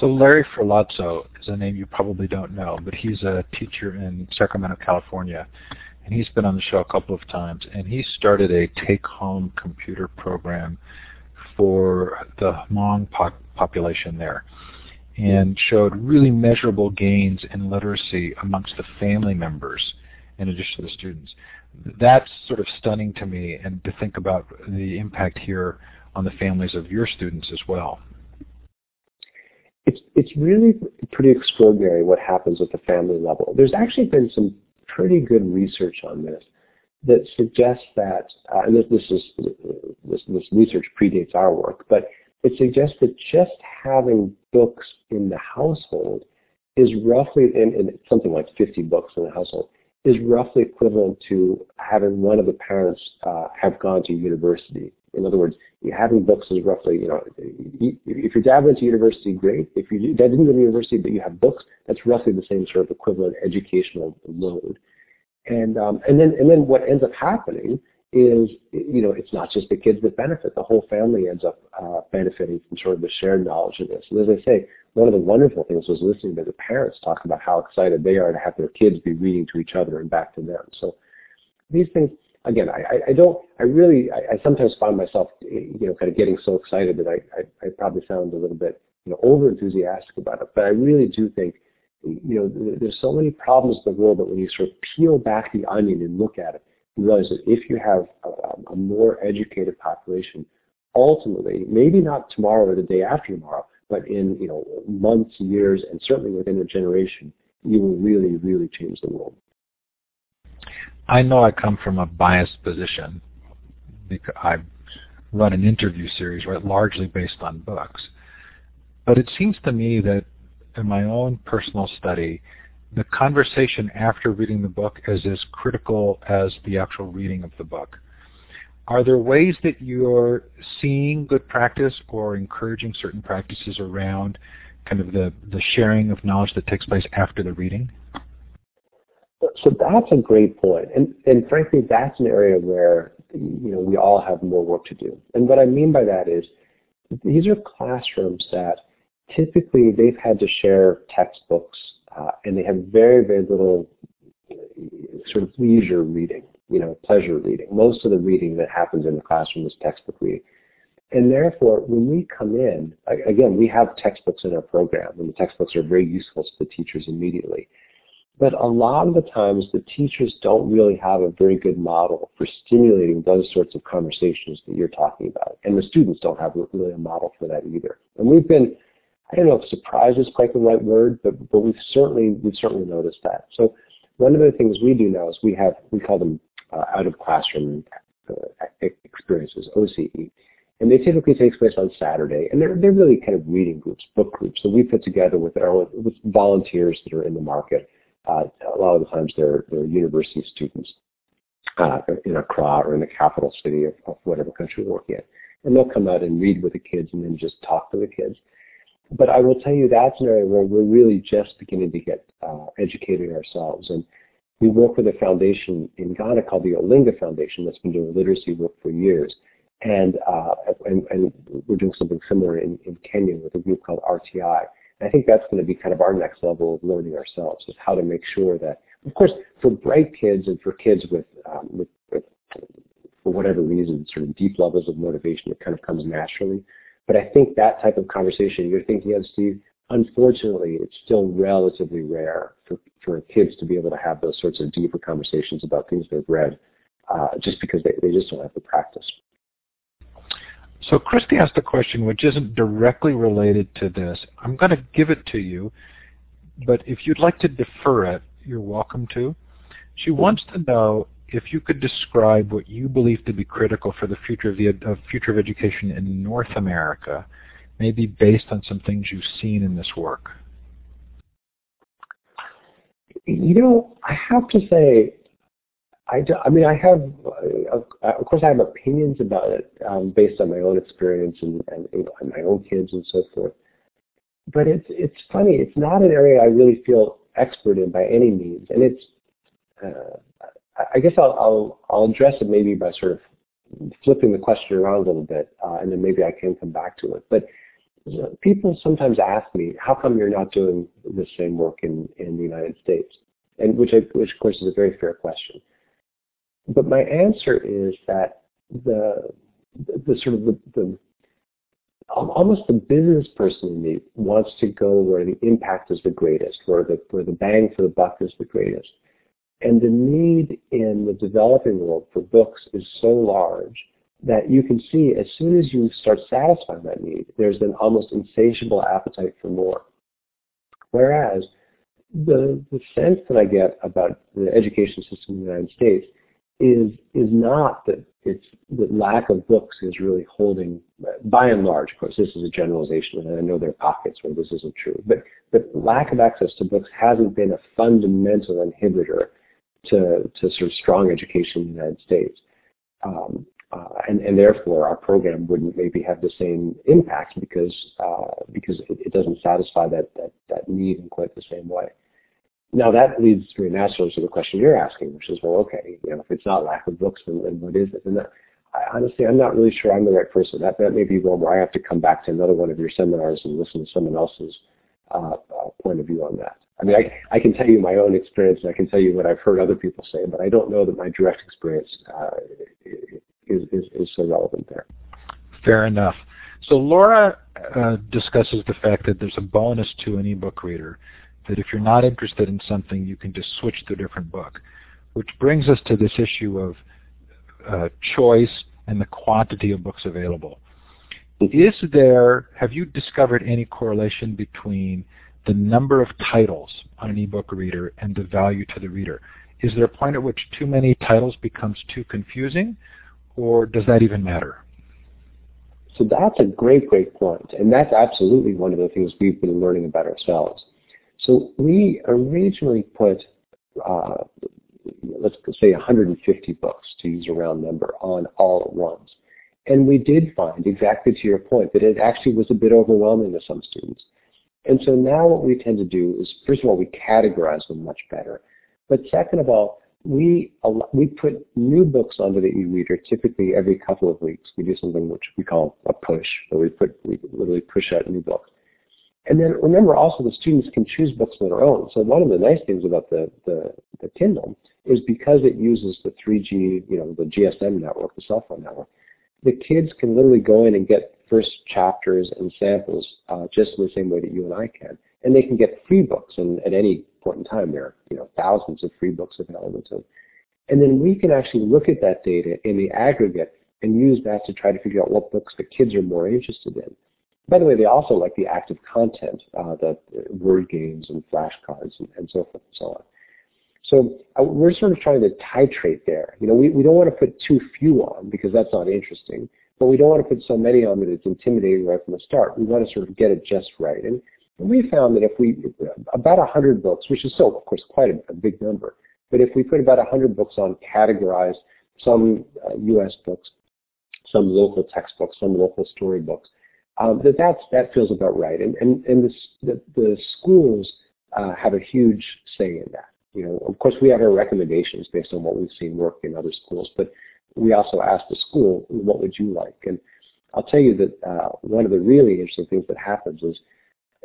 so Larry Ferlazzo is a name you probably don't know, but he's a teacher in Sacramento, California, and he's been on the show a couple of times. And he started a take-home computer program for the Hmong po- population there and showed really measurable gains in literacy amongst the family members in addition to the students. That's sort of stunning to me and to think about the impact here on the families of your students as well. It's, it's really pretty extraordinary what happens at the family level. There's actually been some pretty good research on this that suggests that, uh, and this, this, is, this, this research predates our work, but it suggests that just having books in the household is roughly, in, in something like 50 books in the household, is roughly equivalent to having one of the parents uh, have gone to university. In other words, having books is roughly, you know, if your dad went to university, great. If you dad didn't go to university, but you have books, that's roughly the same sort of equivalent educational load. And um, and then and then what ends up happening is, you know, it's not just the kids that benefit. The whole family ends up uh, benefiting from sort of the shared knowledge of this. And as I say, one of the wonderful things was listening to the parents talk about how excited they are to have their kids be reading to each other and back to them. So these things, again, I, I don't, I really, I, I sometimes find myself, you know, kind of getting so excited that I, I, I probably sound a little bit, you know, over enthusiastic about it. But I really do think, you know, there's so many problems in the world that when you sort of peel back the onion and look at it, you realize that if you have a, a more educated population, ultimately, maybe not tomorrow or the day after tomorrow, but in you know months, years, and certainly within a generation, you will really, really change the world. I know I come from a biased position because I run an interview series right largely based on books. But it seems to me that in my own personal study, the conversation after reading the book is as critical as the actual reading of the book. Are there ways that you're seeing good practice or encouraging certain practices around kind of the, the sharing of knowledge that takes place after the reading? So that's a great point. And, and frankly, that's an area where you know, we all have more work to do. And what I mean by that is these are classrooms that typically they've had to share textbooks uh, and they have very, very little sort of leisure reading, you know, pleasure reading. Most of the reading that happens in the classroom is textbook reading. And therefore, when we come in, again, we have textbooks in our program, and the textbooks are very useful to the teachers immediately. But a lot of the times, the teachers don't really have a very good model for stimulating those sorts of conversations that you're talking about. And the students don't have really a model for that either. And we've been, I don't know if surprise is quite the right word, but, but we've certainly, we've certainly noticed that. So one of the things we do now is we have, we call them uh, out of classroom uh, experiences, OCE. And they typically take place on Saturday, and they're, they're really kind of reading groups, book groups that we put together with our with volunteers that are in the market. Uh, a lot of the times they're, they're university students uh, in Accra or in the capital city of, of whatever country we're working in. And they'll come out and read with the kids and then just talk to the kids. But I will tell you that's an area where we're really just beginning to get uh, educated ourselves. And we work with a foundation in Ghana called the Olinga Foundation that's been doing literacy work for years. And, uh, and, and, we're doing something similar in, in Kenya with a group called RTI. I think that's going to be kind of our next level of learning ourselves, is how to make sure that, of course, for bright kids and for kids with, um, with, with for whatever reason, sort of deep levels of motivation, it kind of comes naturally. But I think that type of conversation you're thinking of, Steve, unfortunately, it's still relatively rare for, for kids to be able to have those sorts of deeper conversations about things they've read, uh, just because they, they just don't have the practice. So Christy asked a question which isn't directly related to this. I'm going to give it to you, but if you'd like to defer it, you're welcome to. She wants to know if you could describe what you believe to be critical for the future of, the, of future of education in North America, maybe based on some things you've seen in this work. You know, I have to say, I, do, I mean, I have, uh, of course, I have opinions about it um, based on my own experience and, and, and, my own kids and so forth. But it's it's funny. It's not an area I really feel expert in by any means, and it's. Uh, I guess I'll, I'll I'll address it maybe by sort of flipping the question around a little bit, uh, and then maybe I can come back to it. But you know, people sometimes ask me, "How come you're not doing the same work in in the United States?" And which I, which of course is a very fair question. But my answer is that the the, sort of the, the almost the business person in me wants to go where the impact is the greatest, where the where the bang for the buck is the greatest. And the need in the developing world for books is so large that you can see as soon as you start satisfying that need, there's an almost insatiable appetite for more. Whereas the, the sense that I get about the education system in the United States is is not that it's the lack of books is really holding by and large of course this is a generalization and I know there are pockets where this isn't true but but lack of access to books hasn't been a fundamental inhibitor to to sort of strong education in the United States um, uh, and, and therefore our program wouldn't maybe have the same impact because uh, because it, it, doesn't satisfy that, that that need in quite the same way. Now that leads very naturally to the question you're asking, which is, well, okay, you know, if it's not lack of books, then, then what is it? And that, I, honestly, I'm not really sure I'm the right person. That that may be one where I have to come back to another one of your seminars and listen to someone else's uh, uh, point of view on that. I mean, I, I can tell you my own experience, and I can tell you what I've heard other people say, but I don't know that my direct experience uh, is, is, is so relevant there. Fair enough. So Laura uh, discusses the fact that there's a bonus to an ebook reader, that if you're not interested in something, you can just switch to a different book, which brings us to this issue of uh, choice and the quantity of books available. Is there, have you discovered any correlation between the number of titles on an ebook reader and the value to the reader? Is there a point at which too many titles becomes too confusing, or does that even matter? So that's a great, great point, and that's absolutely one of the things we've been learning about ourselves. So we originally put, uh, let's say 150 books, to use a round number, on all at once. And we did find, exactly to your point, that it actually was a bit overwhelming to some students. And so now what we tend to do is, first of all, we categorize them much better. But second of all, we we put new books onto the e-reader typically every couple of weeks. We do something which we call a push, where we put we literally push out new books. And then remember also the students can choose books on their own. So one of the nice things about the, the, the Kindle is because it uses the 3G, you know, the GSM network, the cell phone network, the kids can literally go in and get first chapters and samples uh, just in the same way that you and I can. And they can get free books and at any point in time there are, you know, thousands of free books available to them. And then we can actually look at that data in the aggregate and use that to try to figure out what books the kids are more interested in. By the way, they also like the active content, uh, the word games and flashcards and, and so forth and so on. So we're sort of trying to titrate there. You know, we, we don't want to put too few on because that's not interesting, but we don't want to put so many on that it's intimidating right from the start. We want to sort of get it just right. And, and we found that if we, about 100 books, which is still, of course, quite a, a big number, but if we put about 100 books on categorized, some uh, U.S. books, some local textbooks, some local storybooks, um, that that's, that feels about right. And, and, and the, the, the schools uh, have a huge say in that. You know, of course, we have our recommendations based on what we've seen work in other schools, but we also ask the school, what would you like? And I'll tell you that uh, one of the really interesting things that happens is,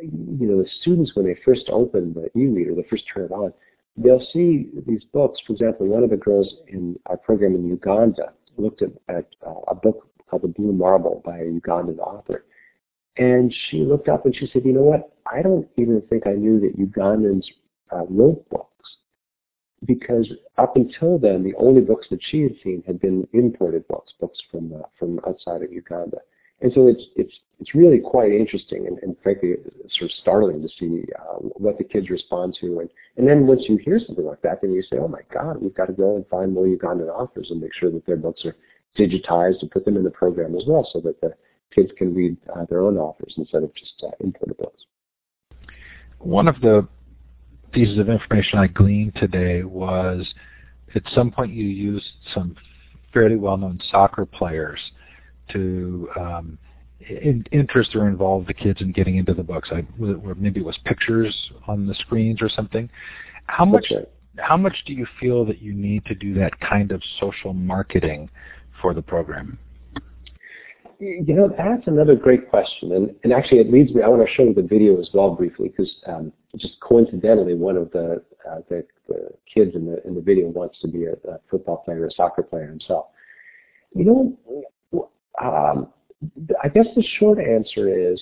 you know, the students when they first open the e-reader, they first turn it on, they'll see these books. For example, one of the girls in our program in Uganda looked at, at uh, a book called The Blue Marble by a Ugandan author. And she looked up and she said, you know what? I don't even think I knew that Ugandans uh, books because up until then, the only books that she had seen had been imported books, books from uh, from outside of Uganda. And so it's it's it's really quite interesting and, and frankly sort of startling to see uh, what the kids respond to. And and then once you hear something like that, then you say, oh my God, we've got to go and find more Ugandan authors and make sure that their books are digitized and put them in the program as well, so that the kids can read uh, their own authors instead of just uh, imported books. One of the pieces of information I gleaned today was at some point you used some fairly well-known soccer players to um, in, interest or involve the kids in getting into the books. I, or maybe it was pictures on the screens or something. How much how much do you feel that you need to do that kind of social marketing for the program? You know, that's another great question. And, and actually, it leads me, I want to show you the video as well briefly, because um, just coincidentally, one of the, uh, the, the, kids in the, in the video wants to be a, a football player, a soccer player himself. You know, um, I guess the short answer is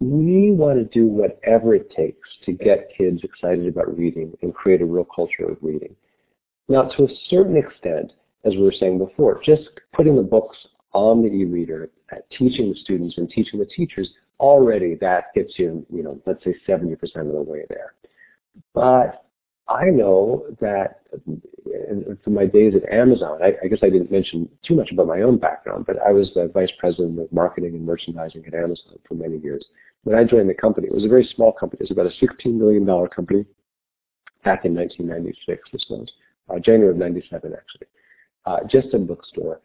we want to do whatever it takes to get kids excited about reading and create a real culture of reading. Now, to a certain extent, as we were saying before, just putting the books on the e-reader, uh, teaching the students and teaching the teachers, already that gets you, you know, let's say 70% of the way there. But I know that from my days at Amazon, I, I, guess I didn't mention too much about my own background, but I was the vice president of marketing and merchandising at Amazon for many years. When I joined the company, it was a very small company. It was about a $16 million company back in 1996, this was, uh, January of 97 actually, uh, just a bookstore.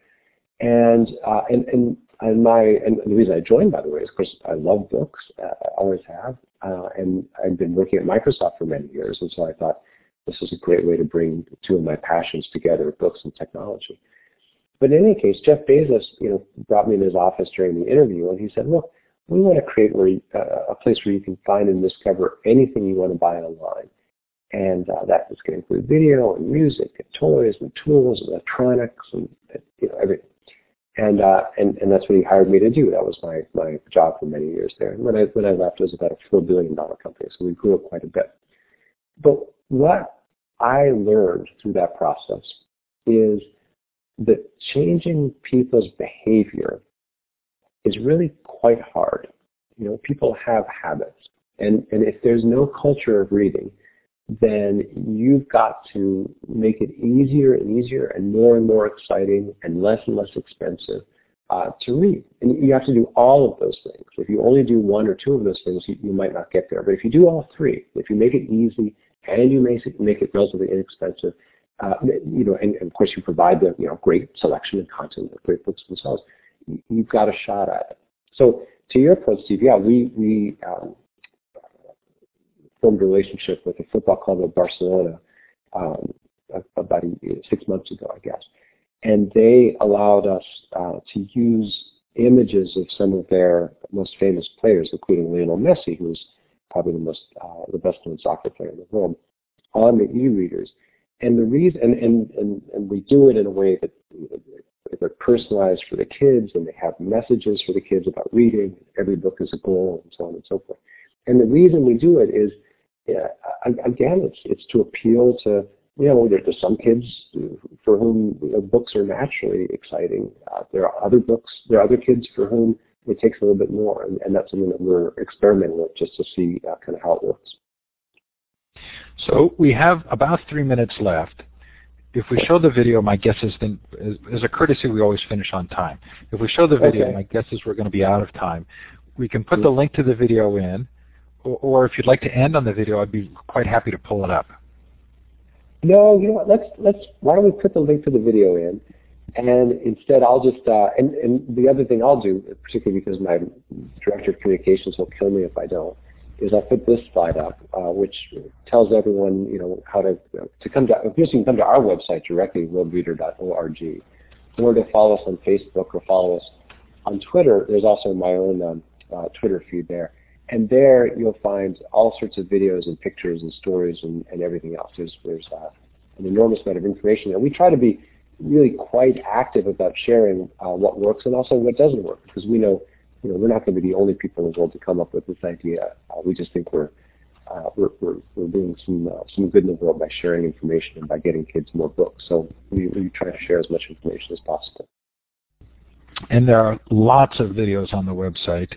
And, uh, and, and, and my, and the reason I joined, by the way, is of course I love books. Uh, I always have. Uh, and I've been working at Microsoft for many years. And so I thought this was a great way to bring two of my passions together, books and technology. But in any case, Jeff Bezos, you know, brought me in his office during the interview and he said, look, we want to create where you, uh, a place where you can find and discover anything you want to buy online. And uh, that is going to include video and music and toys and tools, and electronics, and you know everything. And, uh, and and that's what he hired me to do. That was my my job for many years there. And when I when I left, it was about a four billion dollar company, so we grew it quite a bit. But what I learned through that process is that changing people's behavior is really quite hard. You know, people have habits. And, and if there's no culture of reading, then you've got to make it easier and easier and more and more exciting and less and less expensive uh, to read. And you have to do all of those things. If you only do one or two of those things, you, you might not get there. But if you do all three, if you make it easy and you make it, make it relatively inexpensive, uh, you know, and, and, of course you provide the you know great selection and content of great books themselves, you've got a shot at it. So to your point, Steve, yeah, we we um, formed a relationship with a football club of Barcelona um, about six months ago, I guess, and they allowed us uh, to use images of some of their most famous players, including Lionel Messi, who's probably the most uh, the best known soccer player in the world, on the e-readers. And the reason, and, and, and, and we do it in a way that they're personalized for the kids and they have messages for the kids about reading. Every book is a goal and so on and so forth. And the reason we do it is, yeah, again, it's, it's to appeal to, you know, there, there's some kids for whom you know, books are naturally exciting. Uh, there are other books, there are other kids for whom it takes a little bit more. And, and that's something that we're experimenting with just to see uh, kind of how it works. So we have about three minutes left if we show the video, my guess is then, as a courtesy, we always finish on time. If we show the video, okay. my guess is we're going to be out of time. We can put the link to the video in, or, if you'd like to end on the video, I'd be quite happy to pull it up. No, you know what? Let's let's. Why don't we put the link to the video in, and instead I'll just uh, and and the other thing I'll do, particularly because my director of communications will kill me if I don't is I'll put this slide up, uh, which tells everyone, you know, how to to come to. If you can come to our website directly, worldreader.org, or to follow us on Facebook or follow us on Twitter. There's also my own um, uh, Twitter feed there, and there you'll find all sorts of videos and pictures and stories and, and everything else. There's there's uh, an enormous amount of information, and we try to be really quite active about sharing uh, what works and also what doesn't work, because we know you know, we're not going to be the only people in the world to come up with this idea. Uh, we just think we're, uh, we're, we're, we're doing some, uh, some good in the world by sharing information and by getting kids more books. So we, we try to share as much information as possible. And there are lots of videos on the website.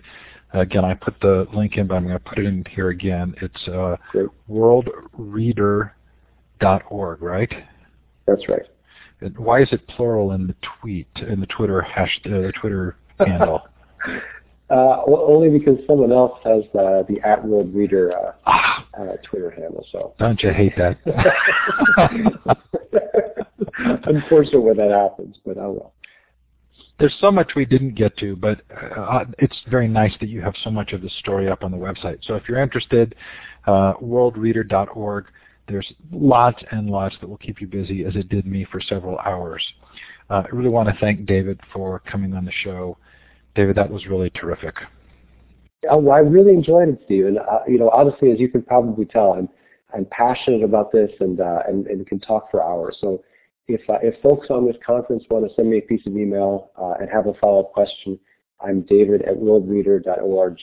Again, I put the link in, but I'm going to put it in here again. It's uh, worldreader.org, right? That's right. And why is it plural in the tweet, in the Twitter hash, uh, Twitter handle? <laughs> Uh, well, only because someone else has uh, the at Worldreader uh, ah. uh, Twitter handle. So don't you hate that? I'm <laughs> <laughs> Unfortunate when that happens, but oh well. There's so much we didn't get to, but uh, it's very nice that you have so much of the story up on the website. So if you're interested, uh, worldreader.org. There's lots and lots that will keep you busy, as it did me for several hours. Uh, I really want to thank David for coming on the show. David, that was really terrific. I really enjoyed it, Stephen. Uh, you know, honestly, as you can probably tell, I'm I'm passionate about this and uh, and, and can talk for hours. So if uh, if folks on this conference want to send me a piece of email uh, and have a follow-up question, I'm David at worldreader.org.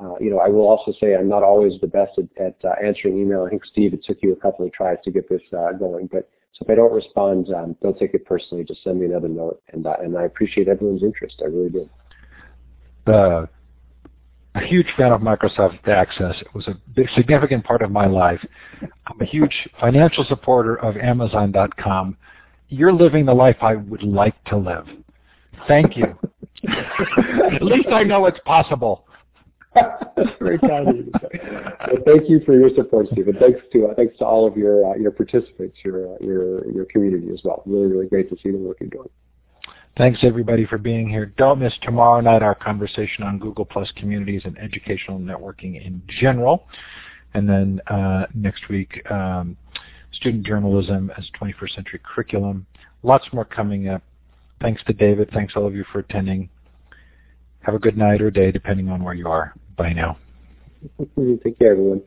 Uh, you know, I will also say I'm not always the best at, at uh, answering email. I think Steve, it took you a couple of tries to get this uh, going, but so if I don't respond, um, don't take it personally. Just send me another note, and uh, and I appreciate everyone's interest. I really do. A huge fan of Microsoft Access. It was a big, significant part of my life. I'm a huge financial supporter of Amazon.com. You're living the life I would like to live. Thank you. At least I know it's possible. <laughs> very kind of you. Well, thank you for your support, Stephen. Thanks to uh, thanks to all of your uh, your participants, your uh, your your community as well. Really, really great to see the work you're doing. Thanks everybody for being here. Don't miss tomorrow night our conversation on Google Plus communities and educational networking in general. And then uh, next week, um, student journalism as 21st century curriculum. Lots more coming up. Thanks to David. Thanks all of you for attending. Have a good night or day depending on where you are. Bye now. Take care, everyone.